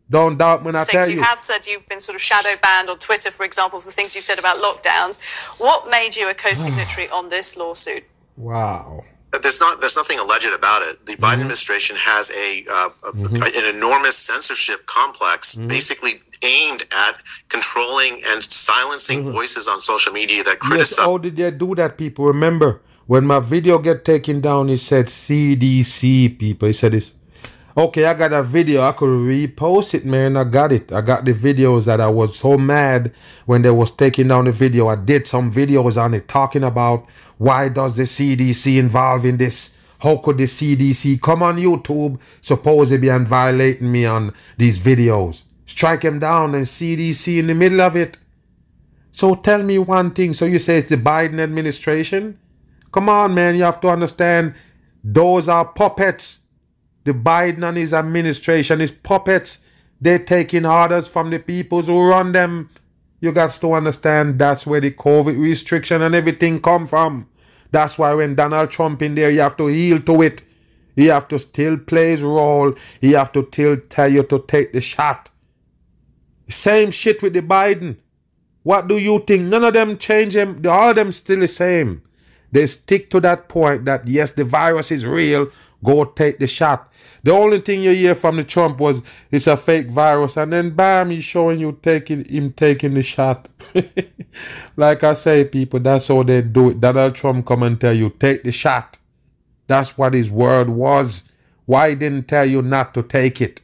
Don't doubt when I Six, tell you. You have said you've been sort of shadow banned on Twitter, for example, for things you've said about lockdowns. What made you a co-signatory (sighs) on this lawsuit? Wow. There's not. There's nothing alleged about it. The Biden mm-hmm. administration has a, uh, a mm-hmm. an enormous censorship complex, mm-hmm. basically aimed at controlling and silencing mm-hmm. voices on social media that criticize. Yes, how did they do that, people? Remember, when my video get taken down, it said CDC people. It said this. Okay, I got a video. I could repost it, man. I got it. I got the videos that I was so mad when they was taking down the video. I did some videos on it talking about why does the CDC involve in this? How could the CDC come on YouTube supposedly and violating me on these videos? Strike him down and CDC in the middle of it. So tell me one thing. So you say it's the Biden administration? Come on, man. You have to understand those are puppets. The Biden and his administration is puppets. They're taking orders from the people who run them. You got to understand that's where the COVID restriction and everything come from. That's why when Donald Trump in there, you have to yield to it. He have to still play his role. He have to still tell you to take the shot. Same shit with the Biden. What do you think? None of them change them. All of them still the same. They stick to that point that yes, the virus is real. Go take the shot. The only thing you hear from the Trump was it's a fake virus, and then bam, he's showing you taking him taking the shot. (laughs) like I say, people, that's how they do it. Donald Trump come and tell you take the shot. That's what his word was. Why didn't tell you not to take it?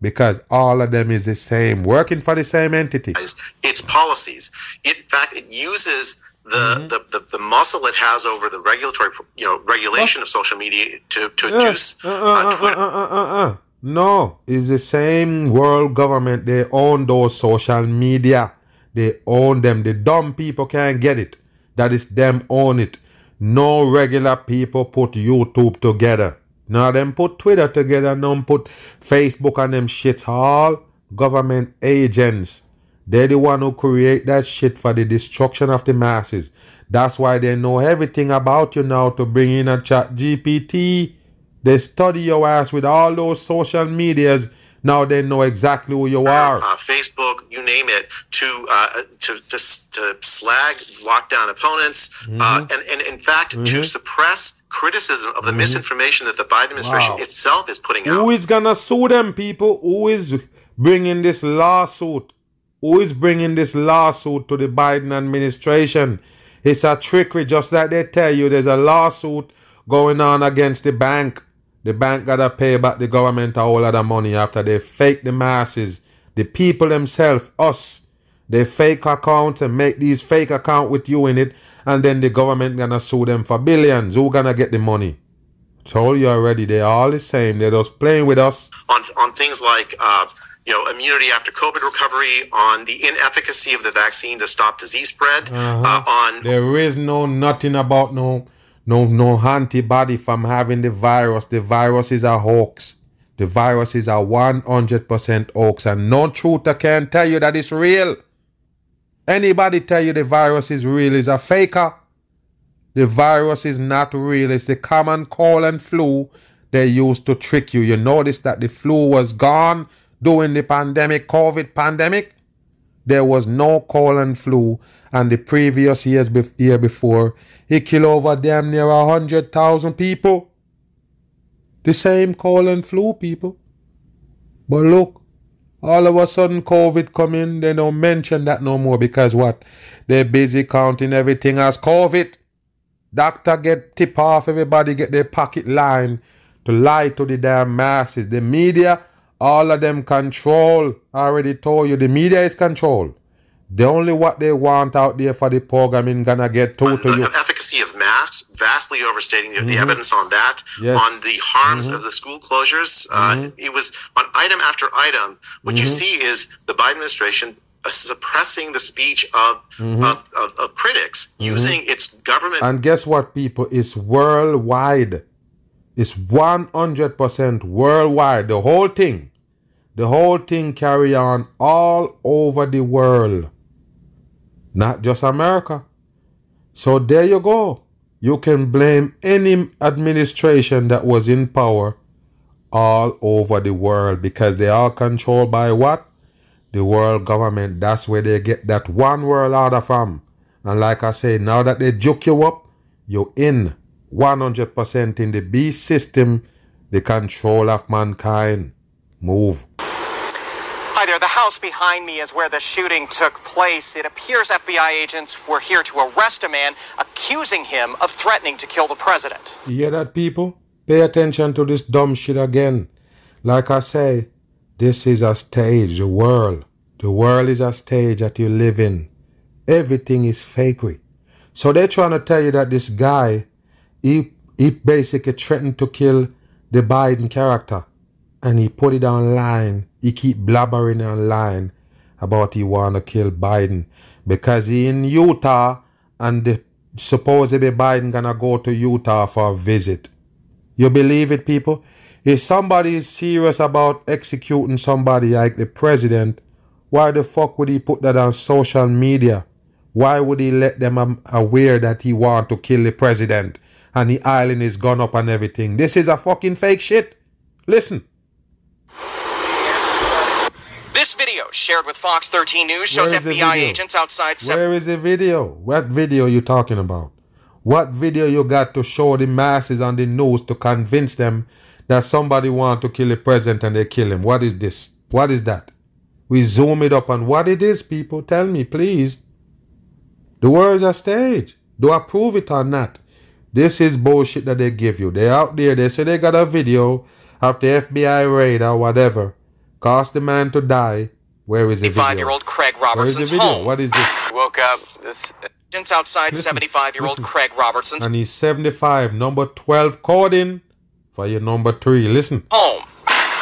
Because all of them is the same, working for the same entity. Its policies. In fact, it uses the, mm-hmm. the, the, the, muscle it has over the regulatory you know regulation of social media to, to induce uh, uh, Twitter. Uh, no, it's the same world government. They own those social media. They own them. The dumb people can't get it. That is them own it. No regular people put YouTube together. Now them put Twitter together. Them put Facebook and them shit. All government agents they're the one who create that shit for the destruction of the masses. That's why they know everything about you now to bring in a chat GPT. They study your ass with all those social medias. Now they know exactly who you are. Uh, Facebook, you name it, to uh, to, to, to slag lockdown opponents, uh, mm-hmm. uh, and, and in fact mm-hmm. to suppress criticism of the mm-hmm. misinformation that the Biden administration wow. itself is putting out. Who is gonna sue them, people? Who is bringing this lawsuit? who is bringing this lawsuit to the Biden administration. It's a trickery, just like they tell you there's a lawsuit going on against the bank. The bank gotta pay back the government a whole lot of money after they fake the masses, the people themselves, us. They fake account and make these fake account with you in it, and then the government gonna sue them for billions. Who gonna get the money? Told you already, they're all the same. They're just playing with us. On on things like uh, you know immunity after COVID recovery, on the inefficacy of the vaccine to stop disease spread, uh-huh. uh, on there is no nothing about no no no antibody from having the virus. The virus is a hoax. The virus is a 100% hoax, and no truther can tell you that it's real. Anybody tell you the virus is real is a faker. The virus is not real. It's the common cold and flu they used to trick you. You notice that the flu was gone during the pandemic, COVID pandemic. There was no cold and flu. And the previous years be- year before, it killed over damn near a hundred thousand people. The same cold and flu people. But look, all of a sudden COVID come in, they don't mention that no more because what? They're busy counting everything as COVID. Doctor get tip off, everybody get their pocket line to lie to the damn masses. The media, all of them control. I already told you, the media is control. The only what they want out there for the programming gonna get to to you. (laughs) Efficacy of masks, vastly overstating the, mm-hmm. the evidence on that. Yes. On the harms mm-hmm. of the school closures, uh, mm-hmm. it was on item after item. What you mm-hmm. see is the Biden administration uh, suppressing the speech of, mm-hmm. of, of, of, critics, mm-hmm. using its government. And guess what, people? It's worldwide. It's 100% worldwide. The whole thing. The whole thing carry on all over the world not just America. So there you go. You can blame any administration that was in power all over the world because they are controlled by what? The world government. That's where they get that one world order from. And like I say, now that they juke you up, you're in 100% in the beast system, the control of mankind. Move. House behind me is where the shooting took place. It appears FBI agents were here to arrest a man accusing him of threatening to kill the president. You hear that, people? Pay attention to this dumb shit again. Like I say, this is a stage, the world. The world is a stage that you live in. Everything is fakery. So they're trying to tell you that this guy, he, he basically threatened to kill the Biden character and he put it online. He keep blabbering online about he wanna kill Biden because he in Utah and supposedly Biden gonna go to Utah for a visit. You believe it, people? If somebody is serious about executing somebody like the president, why the fuck would he put that on social media? Why would he let them um, aware that he want to kill the president and the island is gone up and everything? This is a fucking fake shit. Listen. This video, shared with Fox 13 News, shows FBI agents outside. Where is the video? What video you talking about? What video you got to show the masses on the news to convince them that somebody want to kill the president and they kill him? What is this? What is that? We zoom it up on what it is, people. Tell me, please. The words are staged. Do I prove it or not? This is bullshit that they give you. They're out there, they say they got a video of the FBI raid or whatever caused the man to die. Where is the video? Five-year-old Craig Robertson's home. What is this? (sighs) Woke up. This agents outside 75-year-old Craig Robertson's and he's 75. Number 12 coding for your number three. Listen. Home.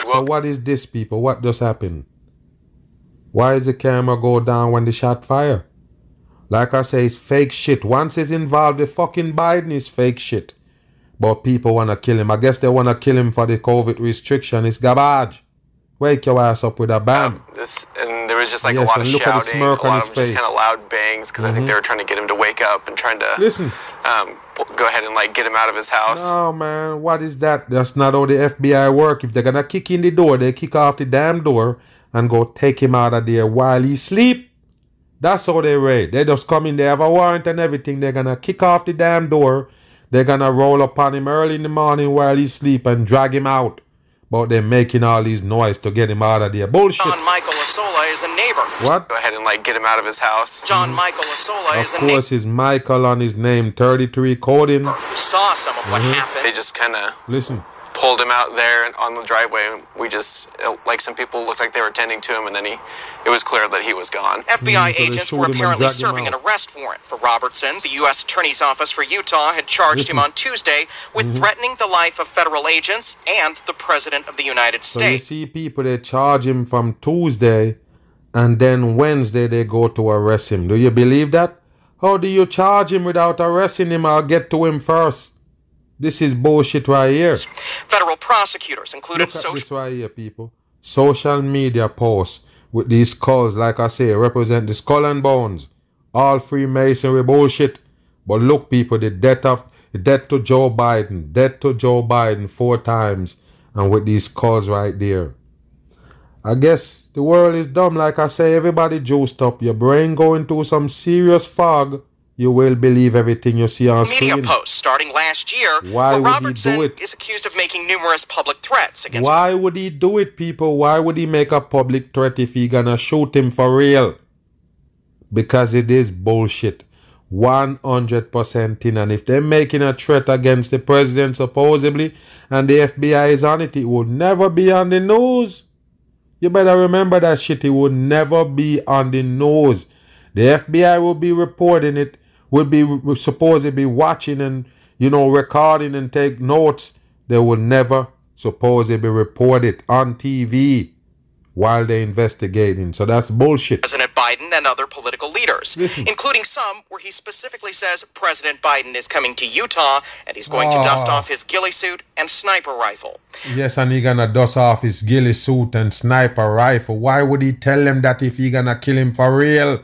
So what is this, people? What just happened? Why is the camera go down when they shot fire? Like I say, it's fake shit. Once it's involved, the fucking Biden is fake shit. But people wanna kill him. I guess they wanna kill him for the COVID restriction. It's garbage. Wake your ass up with a bang. Um, this and there was just like yes, a lot of shouting, a lot of just kind of loud bangs because mm-hmm. I think mm-hmm. they were trying to get him to wake up and trying to listen. Um, go ahead and like get him out of his house. No man, what is that? That's not how the FBI work. If they're gonna kick in the door, they kick off the damn door and go take him out of there while he sleep. That's how they raid. They just come in, they have a warrant and everything. They're gonna kick off the damn door. They're gonna roll upon him early in the morning while he sleep and drag him out about them making all these noise to get him out of there. Bullshit. John Michael Asola is a neighbor. What? Go ahead and like get him out of his house. John Michael Asola is a neighbor. Of course, is Michael on his name, 33 coding. Saw some of what mm-hmm. happened. They just kind of listen. Pulled him out there on the driveway. And we just, like some people looked like they were tending to him, and then he, it was clear that he was gone. FBI mm, agents were apparently serving an arrest warrant for Robertson. The U.S. Attorney's Office for Utah had charged Listen. him on Tuesday with mm-hmm. threatening the life of federal agents and the President of the United States. So you see people, they charge him from Tuesday, and then Wednesday they go to arrest him. Do you believe that? How do you charge him without arresting him? I'll get to him first. This is bullshit right here. Federal prosecutors included social this right here, people. Social media posts with these skulls, like I say, represent the skull and bones. All Freemasonry bullshit. But look, people, the death of the death to Joe Biden, death to Joe Biden four times, and with these skulls right there. I guess the world is dumb. Like I say, everybody juiced up. Your brain going through some serious fog you will believe everything you see on Media screen. post starting last year. Why would Robertson he do it? is accused of making numerous public threats against. Why would he do it, people? Why would he make a public threat if he gonna shoot him for real? Because it is bullshit. 100% in. And if they're making a threat against the president, supposedly, and the FBI is on it, it will never be on the news. You better remember that shit. It will never be on the news. The FBI will be reporting it would be supposed to be watching and you know recording and take notes they will never supposedly be reported on TV while they're investigating. So that's bullshit. President Biden and other political leaders, Listen. including some where he specifically says President Biden is coming to Utah and he's going oh. to dust ah. off his ghillie suit and sniper rifle. Yes, and he gonna dust off his ghillie suit and sniper rifle. Why would he tell them that if he gonna kill him for real?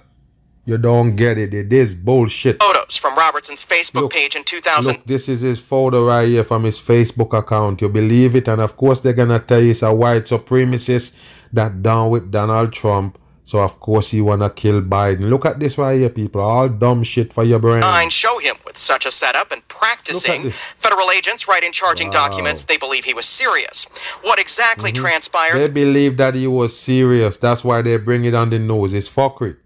You don't get it. It is bullshit. Photos from Robertson's Facebook look, page in 2000. Look, this is his photo right here from his Facebook account. You believe it? And of course, they're going to tell you it's a white supremacist that down with Donald Trump. So of course he wanna kill Biden. Look at this right here, people. All dumb shit for your brain. Nine show him with such a setup and practicing. Federal agents write in charging wow. documents they believe he was serious. What exactly mm-hmm. transpired? They believe that he was serious. That's why they bring it on the news. It's fuckery.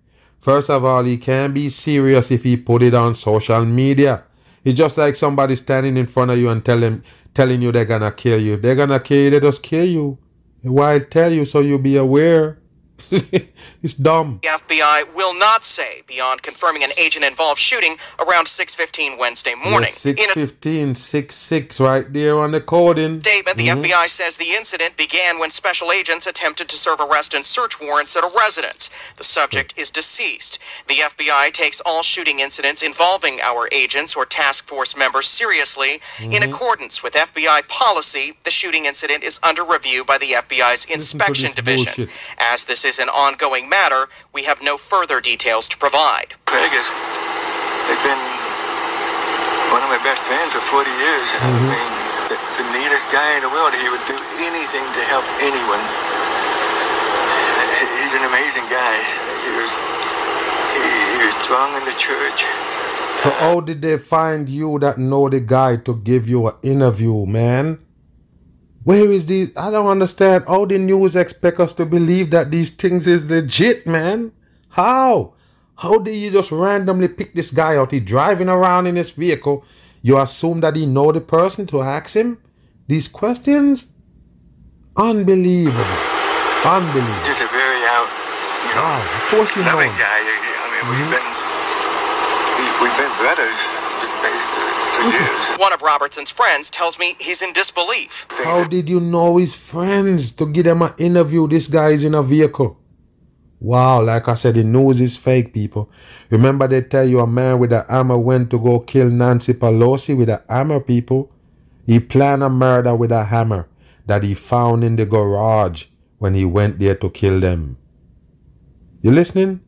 First of all, he can't be serious if he put it on social media. It's just like somebody standing in front of you and tell him, telling you they're gonna kill you. They're gonna kill you, they just kill you. Why tell you so you be aware? (laughs) it's dumb. The FBI will not say beyond confirming an agent-involved shooting around 6:15 Wednesday morning. Yes, 6:15, 6 right there on the coding. The mm-hmm. FBI says the incident began when special agents attempted to serve arrest and search warrants at a residence. The subject is deceased. The FBI takes all shooting incidents involving our agents or task force members seriously. Mm-hmm. In accordance with FBI policy, the shooting incident is under review by the FBI's inspection division. Bullshit. As this is an ongoing matter, we have no further details to provide. Craig has they've been one of my best friends for 40 years. Mm-hmm. I mean, the, the neatest guy in the world. He would do anything to help anyone. He's an amazing guy. He was, he, he was strong in the church. So how did they find you that know the guy to give you an interview, man? Where is the? I don't understand. How the news expect us to believe that these things is legit, man? How? How did you just randomly pick this guy out? He driving around in his vehicle. You assume that he know the person to ask him these questions? Unbelievable. Unbelievable. Just a very out, you know, oh, of course you know. guy. I mean, mm-hmm. we've been we, we've been brothers. One of Robertson's friends tells me he's in disbelief. How did you know his friends to give them an interview? This guy is in a vehicle. Wow, like I said, the news is fake, people. Remember, they tell you a man with a hammer went to go kill Nancy Pelosi with a hammer, people. He planned a murder with a hammer that he found in the garage when he went there to kill them. You listening?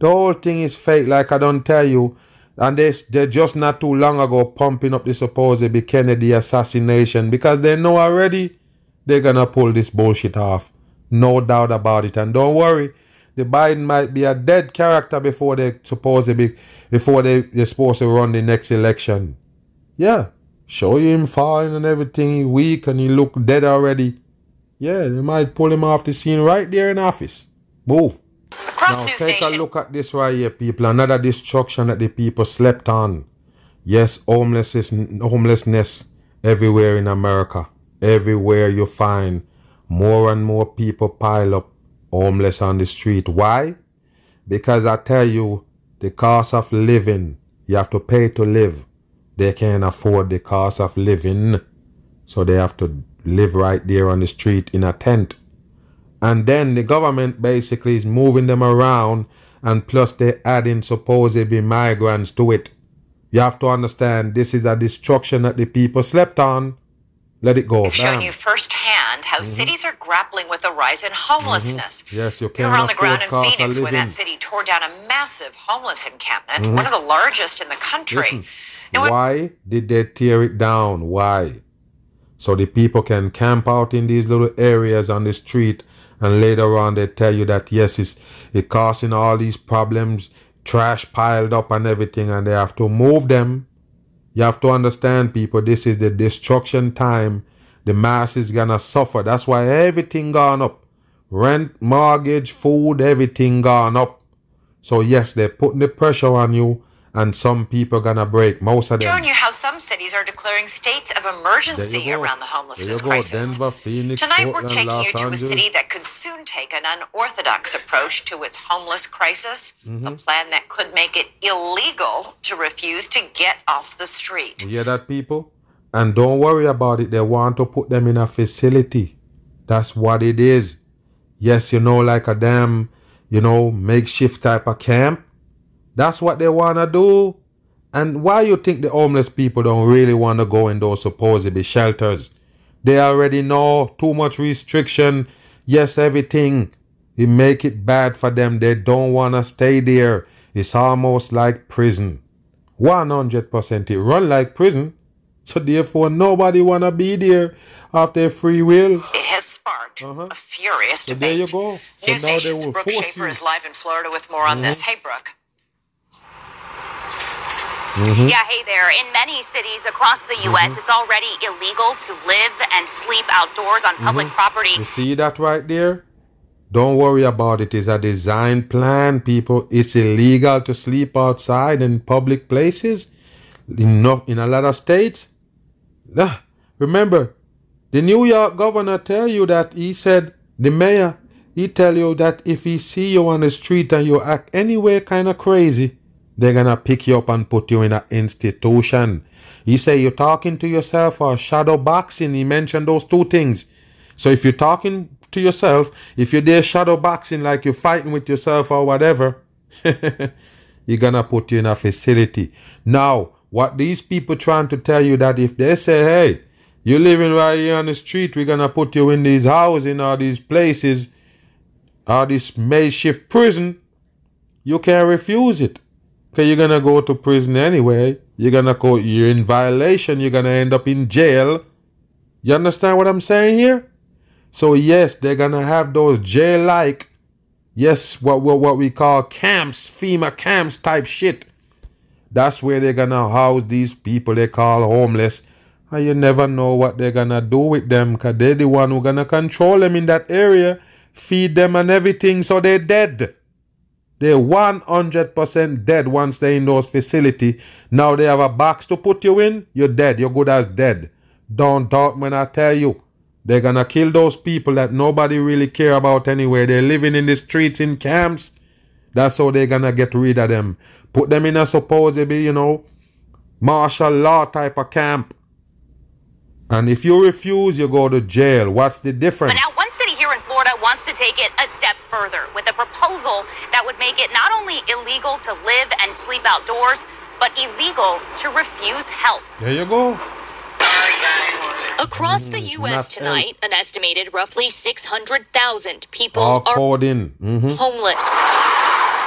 The whole thing is fake, like I don't tell you. And they, they just not too long ago pumping up the supposed Kennedy assassination because they know already they're gonna pull this bullshit off. No doubt about it. And don't worry, the Biden might be a dead character before they supposed to be before they, they're supposed to run the next election. Yeah. Show him fine and everything, weak and he look dead already. Yeah, they might pull him off the scene right there in office. Move. Across now, take Nation. a look at this right here, people. Another destruction that the people slept on. Yes, homelessness, homelessness everywhere in America. everywhere you find more and more people pile up homeless on the street. Why? Because I tell you, the cost of living, you have to pay to live. They can't afford the cost of living. So they have to live right there on the street in a tent. And then the government basically is moving them around and plus they're adding supposedly migrants to it. You have to understand this is a destruction that the people slept on. Let it go. I've shown you firsthand how mm-hmm. cities are grappling with the rise in homelessness. Mm-hmm. Yes, you can. We were on the ground in Phoenix when that city tore down a massive homeless encampment, mm-hmm. one of the largest in the country. Listen, why did they tear it down? Why? So the people can camp out in these little areas on the street and later on they tell you that yes it's it causing all these problems trash piled up and everything and they have to move them you have to understand people this is the destruction time. The mass is gonna suffer. That's why everything gone up. Rent mortgage food everything gone up. So yes they're putting the pressure on you and some people gonna break. Most of them. Showing you how some cities are declaring states of emergency around the homelessness crisis. Denver, Phoenix, Tonight Portland, we're taking Los you to Angeles. a city that could soon take an unorthodox approach to its homeless crisis. Mm-hmm. A plan that could make it illegal to refuse to get off the street. You hear that, people? And don't worry about it. They want to put them in a facility. That's what it is. Yes, you know, like a damn, you know, makeshift type of camp. That's what they want to do. And why you think the homeless people don't really want to go in those supposedly shelters? They already know too much restriction. Yes, everything. It make it bad for them. They don't want to stay there. It's almost like prison. 100% it run like prison. So therefore nobody want to be there of their free will. It has sparked uh-huh. a furious So there debate. you go. So News Nation's Brooke Schaefer you. is live in Florida with more on this. Mm-hmm. Hey, Brooke. Mhm. Yeah, hey there. In many cities across the U.S., Mm-hmm. it's already illegal to live and sleep outdoors on public property. You see that right there? Don't worry about it. It's a design plan, people. It's illegal to sleep outside in public places. In, no, in a lot of states. Remember, the New York governor tell you that he said, the mayor, he tell you that if he see you on the street and you act anywhere kind of crazy, they're gonna pick you up and put you in an institution. He say you're talking to yourself or shadow boxing. He mentioned those two things. So if you're talking to yourself, if you're there shadow boxing like you're fighting with yourself or whatever, (laughs) you're gonna put you in a facility. Now, what these people trying to tell you that if they say, hey, you're living right here on the street, we're gonna put you in these houses or these places or this makeshift prison, you can't refuse it. Cause you're gonna go to prison anyway. You're gonna go you're in violation, you're gonna end up in jail. You understand what I'm saying here? So yes, they're gonna have those jail like yes, what, what what we call camps, FEMA camps type shit. That's where they're gonna house these people they call homeless. And you never know what they're gonna do with them, cause they're the one who gonna control them in that area, feed them and everything, so they're dead. They're 100% dead once they're in those facility. Now they have a box to put you in, you're dead. You're good as dead. Don't doubt when I tell you. They're gonna kill those people that nobody really care about anyway. They're living in the streets in camps. That's how they're gonna get rid of them. Put them in a supposedly, you know, martial law type of camp. And if you refuse, you go to jail. What's the difference? Wants to take it a step further with a proposal that would make it not only illegal to live and sleep outdoors, but illegal to refuse help. There you go. Across the Mm, U.S. not tonight, an estimated roughly 600,000 people are called in. Mhm. homeless.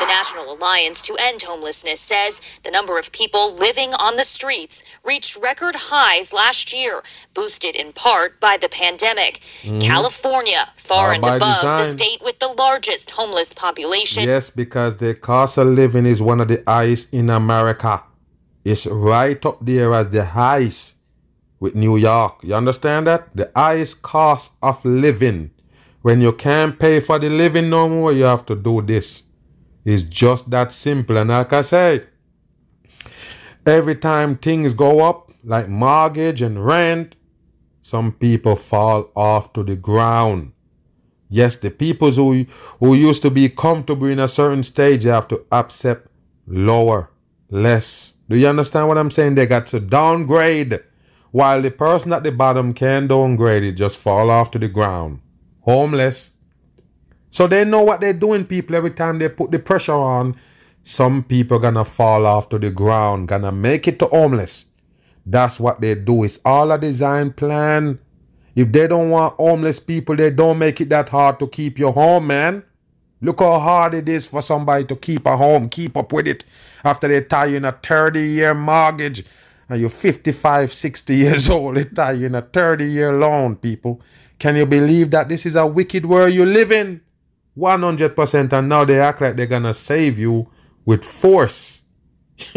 The National Alliance to End Homelessness says the number of people living on the streets reached record highs last year, boosted in part by the pandemic. Mhm. California, far All and above the state with the largest homeless population. Yes, because the cost of living is one of the highest in America. It's right up there as the highest with New York. You understand that? The highest cost of living. When you can't pay for the living no more, you have to do this. It's just that simple. And like I say, every time things go up, like mortgage and rent, some people fall off to the ground. Yes, the people who, who used to be comfortable in a certain stage have to accept lower, less. Do you understand what I'm saying? They got to downgrade while the person at the bottom can downgrade it, just fall off to the ground. Homeless. So they know what they're doing, people. Every time they put the pressure on, some people gonna fall off to the ground, gonna make it to homeless. That's what they do. It's all a design plan. If they don't want homeless people, they don't make it that hard to keep your home, man. Look how hard it is for somebody to keep a home, keep up with it after they tie you in a 30 year mortgage and you're 55, 60 (laughs) years old. They tie you in a 30 year loan, people. Can you believe that this is a wicked world you live in? 100% and now they act like they're gonna save you with force. (laughs)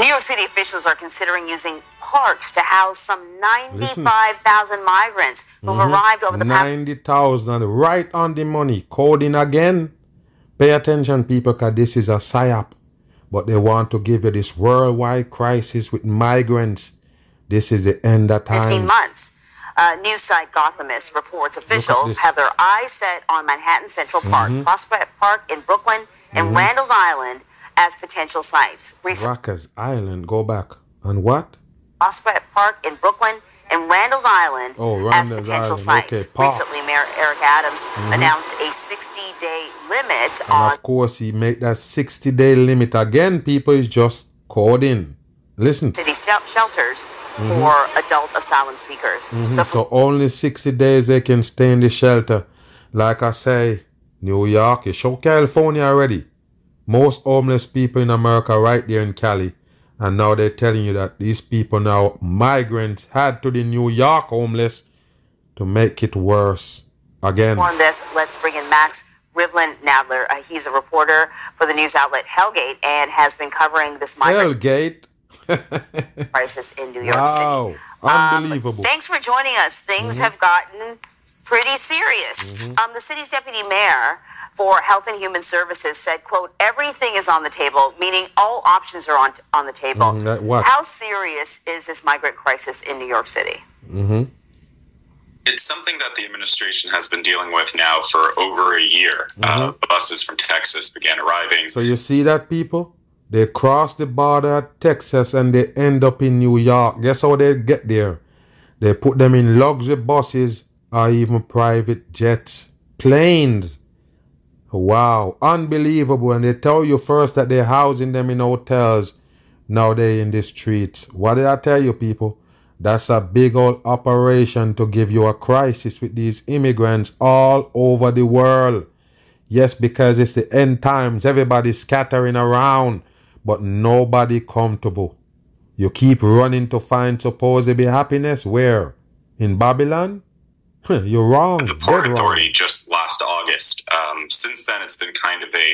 New York City officials are considering using parks to house some 95,000 migrants who've mm-hmm. arrived over the 90, past 90,000 right on the money. Coding again. Pay attention, people, because this is a psyop. But they want to give you this worldwide crisis with migrants. This is the end of time. 15 months. Uh, news site Gothamist reports officials have their eyes set on Manhattan Central Park, mm-hmm. Prospect Park in Brooklyn, and mm-hmm. Randall's Island as potential sites. Recent- Rikers Island, go back. And what? Prospect Park in Brooklyn and Randall's Island oh, Randall's as potential Island. sites. Okay, Recently, Mayor Eric Adams mm-hmm. announced a 60-day limit and on. Of course, he made that 60-day limit again. People is just called in. Listen. City shelters mm-hmm. for adult asylum seekers. Mm-hmm. So, so only 60 days they can stay in the shelter. Like I say, New York, you show California already. Most homeless people in America right there in Cali. And now they're telling you that these people now, migrants, had to the New York homeless to make it worse. Again. On this, let's bring in Max Rivlin Nadler. Uh, he's a reporter for the news outlet Hellgate and has been covering this migrant Hellgate. (laughs) crisis in New York wow. City. Unbelievable. Um, thanks for joining us. Things mm-hmm. have gotten pretty serious. Mm-hmm. Um, the city's deputy mayor for Health and Human Services said, quote, everything is on the table, meaning all options are on, on the table. Mm, How serious is this migrant crisis in New York City? Mm-hmm. It's something that the administration has been dealing with now for over a year. Mm-hmm. Uh, buses from Texas began arriving. So you see that, people? They cross the border at Texas and they end up in New York. Guess how they get there? They put them in luxury buses or even private jets, planes. Wow, unbelievable. And they tell you first that they're housing them in hotels. Now they're in the streets. What did I tell you, people? That's a big old operation to give you a crisis with these immigrants all over the world. Yes, because it's the end times. Everybody's scattering around, but nobody comfortable. You keep running to find supposedly happiness. Where? In Babylon? (laughs) You're wrong. The Port Dead Authority wrong. just last August. Um, since then, it's been kind of a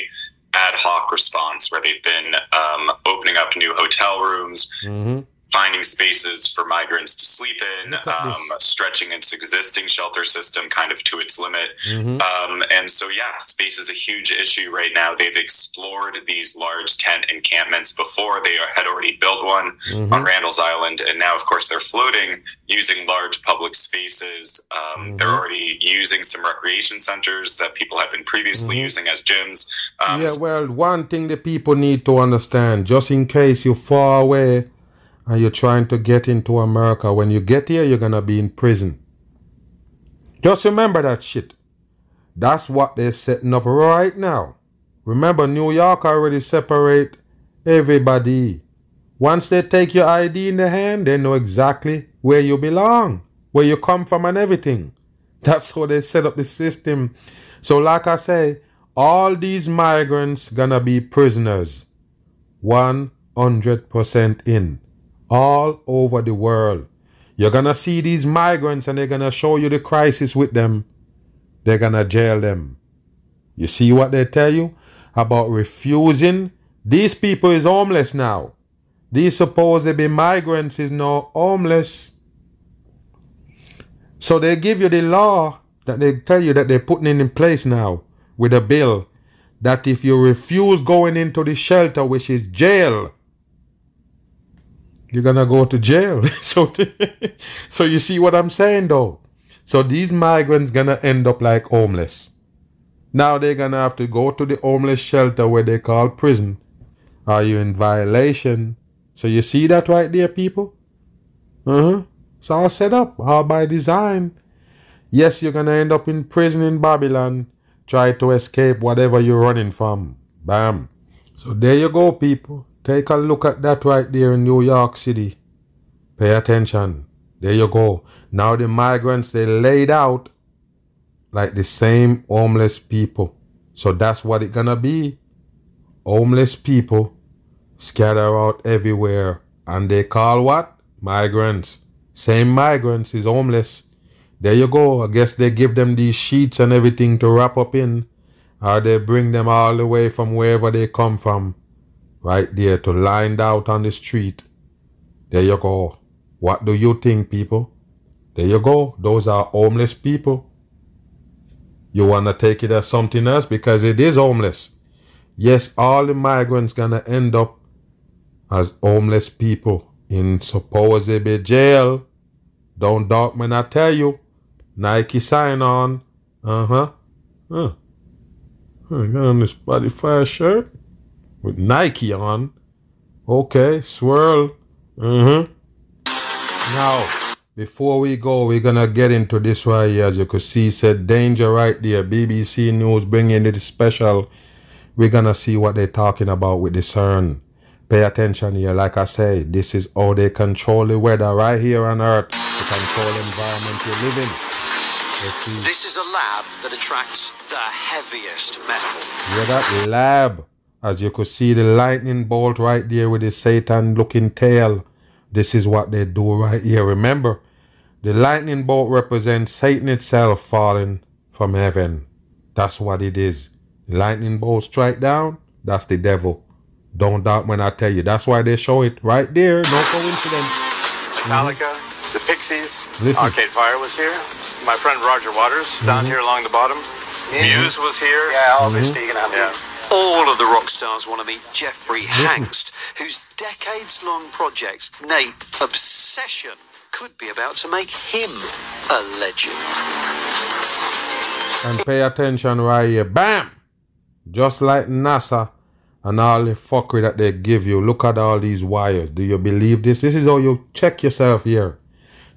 ad hoc response where they've been um, opening up new hotel rooms, mm-hmm finding spaces for migrants to sleep in, um, stretching its existing shelter system kind of to its limit. Mm-hmm. Um, and so, yeah, space is a huge issue right now. They've explored these large tent encampments before. They had already built one mm-hmm. on Randall's Island. And now, of course, they're floating using large public spaces. Um, mm-hmm. They're already using some recreation centers that people have been previously mm-hmm. using as gyms. Um, yeah, well, one thing that people need to understand, just in case you're far away and you're trying to get into America, when you get here, you're going to be in prison. Just remember that shit. That's what they're setting up right now. Remember, New York already separate everybody. Once they take your ID in the hand, they know exactly where you belong, where you come from, and everything. (laughs) That's how they set up the system. So, like I say, all these migrants gonna be prisoners. 100% in all over the world. You're going to see these migrants and they're going to show you the crisis with them. They're going to jail them. You see what they tell you about refusing? These people is homeless now. These supposed be migrants is now homeless. So they give you the law that they tell you that they're putting in place now with a bill that if you refuse going into the shelter, which is jail, you're gonna go to jail. (laughs) so, so you see what I'm saying, though. So these migrants gonna end up like homeless. Now they're gonna have to go to the homeless shelter where they call prison. Are you in violation? So you see that right there, people? Uh-huh. It's all set up, all by design. Yes, you're gonna end up in prison in Babylon. Try to escape whatever you're running from. Bam. So there you go, people. Take a look at that right there in New York City. Pay attention. There you go. Now the migrants they laid out like the same homeless people. So that's what it gonna be. Homeless people scatter out everywhere. And they call what? Migrants. Same migrants is homeless. There you go. I guess they give them these sheets and everything to wrap up in. Or they bring them all the way from wherever they come from right there to lined out on the street. There you go. What do you think, people? There you go. Those are homeless people. You want to take it as something else because it is homeless. Yes, all the migrants gonna end up as homeless people in supposedly jail. Don't doubt when I tell you. Nike sign on. Uh-huh. Huh. I got on this Spotify shirt with Nike on. Okay, swirl. Mm-hmm. Now, before we go, we're gonna get into this right here. As you can see, said danger right there. BBC News bringing it special. We're gonna see what they're talking about with the CERN. Pay attention here. Like I say, this is how they control the weather right here on Earth. To control the environment you live in. This is a lab that attracts the heaviest metal. Yeah, that lab. As you could see the lightning bolt right there with the Satan looking tail. This is what they do right here. Remember, the lightning bolt represents Satan itself falling from heaven. That's what it is. The lightning bolt strike down, that's the devil. Don't doubt when I tell you. That's why they show it right there. No coincidence. Metallica, mm-hmm. the Pixies, Listen. Arcade Fire was here. My friend Roger Waters mm-hmm. down here along the bottom. Muse was here. Yeah, obviously mm-hmm. you're gonna have yeah. All of the rock stars want to meet Jeffrey (laughs) Hangst, whose decades long project, Nape Obsession, could be about to make him a legend. And pay attention right here. Bam! Just like NASA and all the fuckery that they give you. Look at all these wires. Do you believe this? This is how you check yourself here.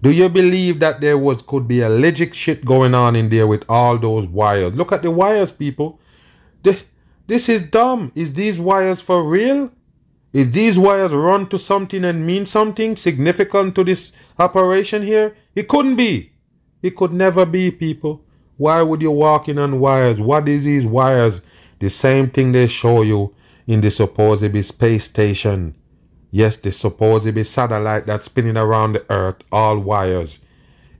Do you believe that there was could be a legit shit going on in there with all those wires? Look at the wires, people. This this is dumb. Is these wires for real? Is these wires run to something and mean something significant to this operation here? It couldn't be. It could never be, people. Why would you walk in on wires? What is these wires? The same thing they show you in the supposedly space station. Yes, the supposedly satellite that's spinning around the earth, all wires.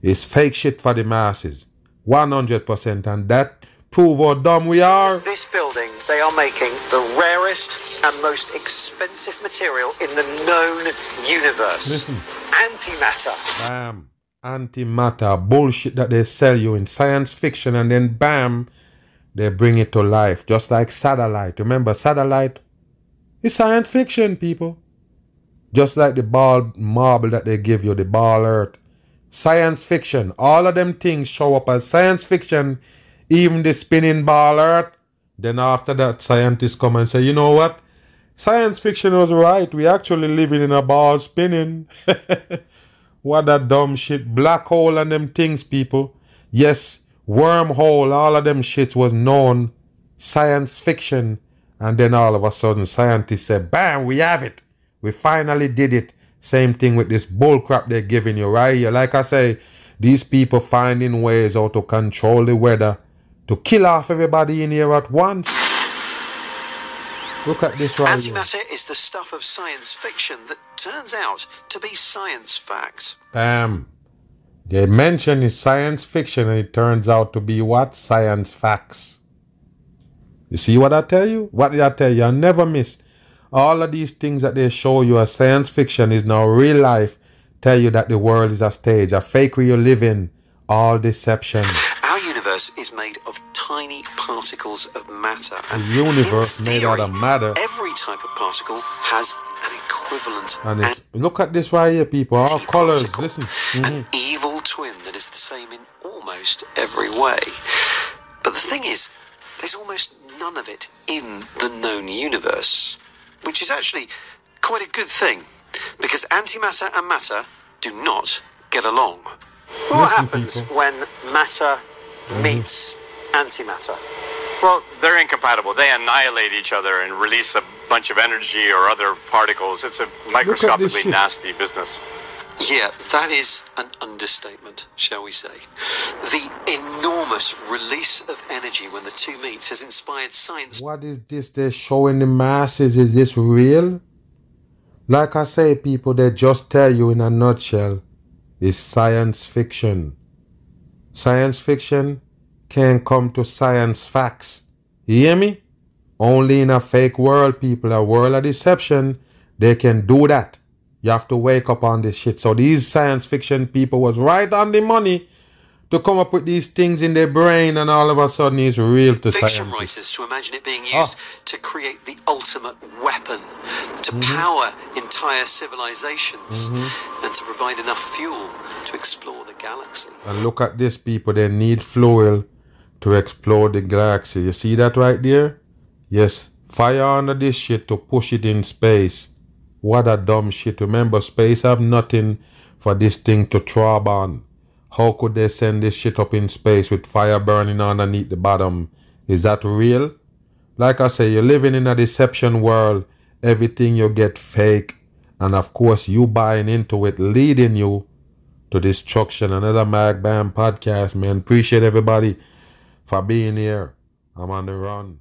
It's fake shit for the masses. 100% and that prove how dumb we are. This building, they are making the rarest and most expensive material in the known universe. Listen. Antimatter. Bam. Antimatter. Bullshit that they sell you in science fiction and then bam, they bring it to life. Just like satellite. Remember, satellite is science fiction, people. Just like the ball marble that they give you, the ball earth. Science fiction. All of them things show up as science fiction even the spinning ball earth. Then after that, scientists come and say, you know what? Science fiction was right. We actually living in a ball spinning. (laughs) what a dumb shit. Black hole and them things, people. Yes, wormhole, all of them shits was known. Science fiction. And then all of a sudden, scientists said, bam, we have it. We finally did it. Same thing with this bullcrap they're giving you right here. Like I say, these people finding ways how to control the weather to kill off everybody in here at once. Look at this right Antimatter here. is the stuff of science fiction that turns out to be science fact. Bam. They mention is science fiction and it turns out to be what? Science facts. You see what I tell you? What did I tell you? I never miss. All of these things that they show you as science fiction is now real life. Tell you that the world is a stage, a fake where you live in. All deception universe is made of tiny particles of matter. And the universe made out of matter. Every type of particle has an equivalent. And it's, look at this right here, people. Our colors. Listen. Mm-hmm. An evil twin that is the same in almost every way. But the thing is, there's almost none of it in the known universe, which is actually quite a good thing, because antimatter and matter do not get along. So, what happens people. when matter mm-hmm. meets antimatter? Well, they're incompatible. They annihilate each other and release a bunch of energy or other particles. It's a microscopically nasty business. Yeah, that is an understatement, shall we say. The enormous release of energy when the two meet has inspired science. What is this they're showing the masses? Is this real? Like I say, people, they just tell you in a nutshell, it's science fiction. Science fiction can come to science facts. You hear me? Only in a fake world, people, a world of deception, they can do that. You have to wake up on this shit. So these science fiction people was right on the money to come up with these things in their brain, and all of a sudden it's real to fiction science. writers to imagine it being used oh. to create the ultimate weapon, to mm-hmm. power entire civilizations, mm-hmm. and to provide enough fuel to explore the galaxy. And look at this, people. They need fuel to explore the galaxy. You see that right there? Yes, fire under this shit to push it in space. What a dumb shit. Remember, space have nothing for this thing to throb on. How could they send this shit up in space with fire burning underneath the bottom? Is that real? Like I say, you're living in a deception world. Everything you get fake. And of course, you buying into it, leading you to destruction. Another Mag Bam podcast, man. Appreciate everybody for being here. I'm on the run.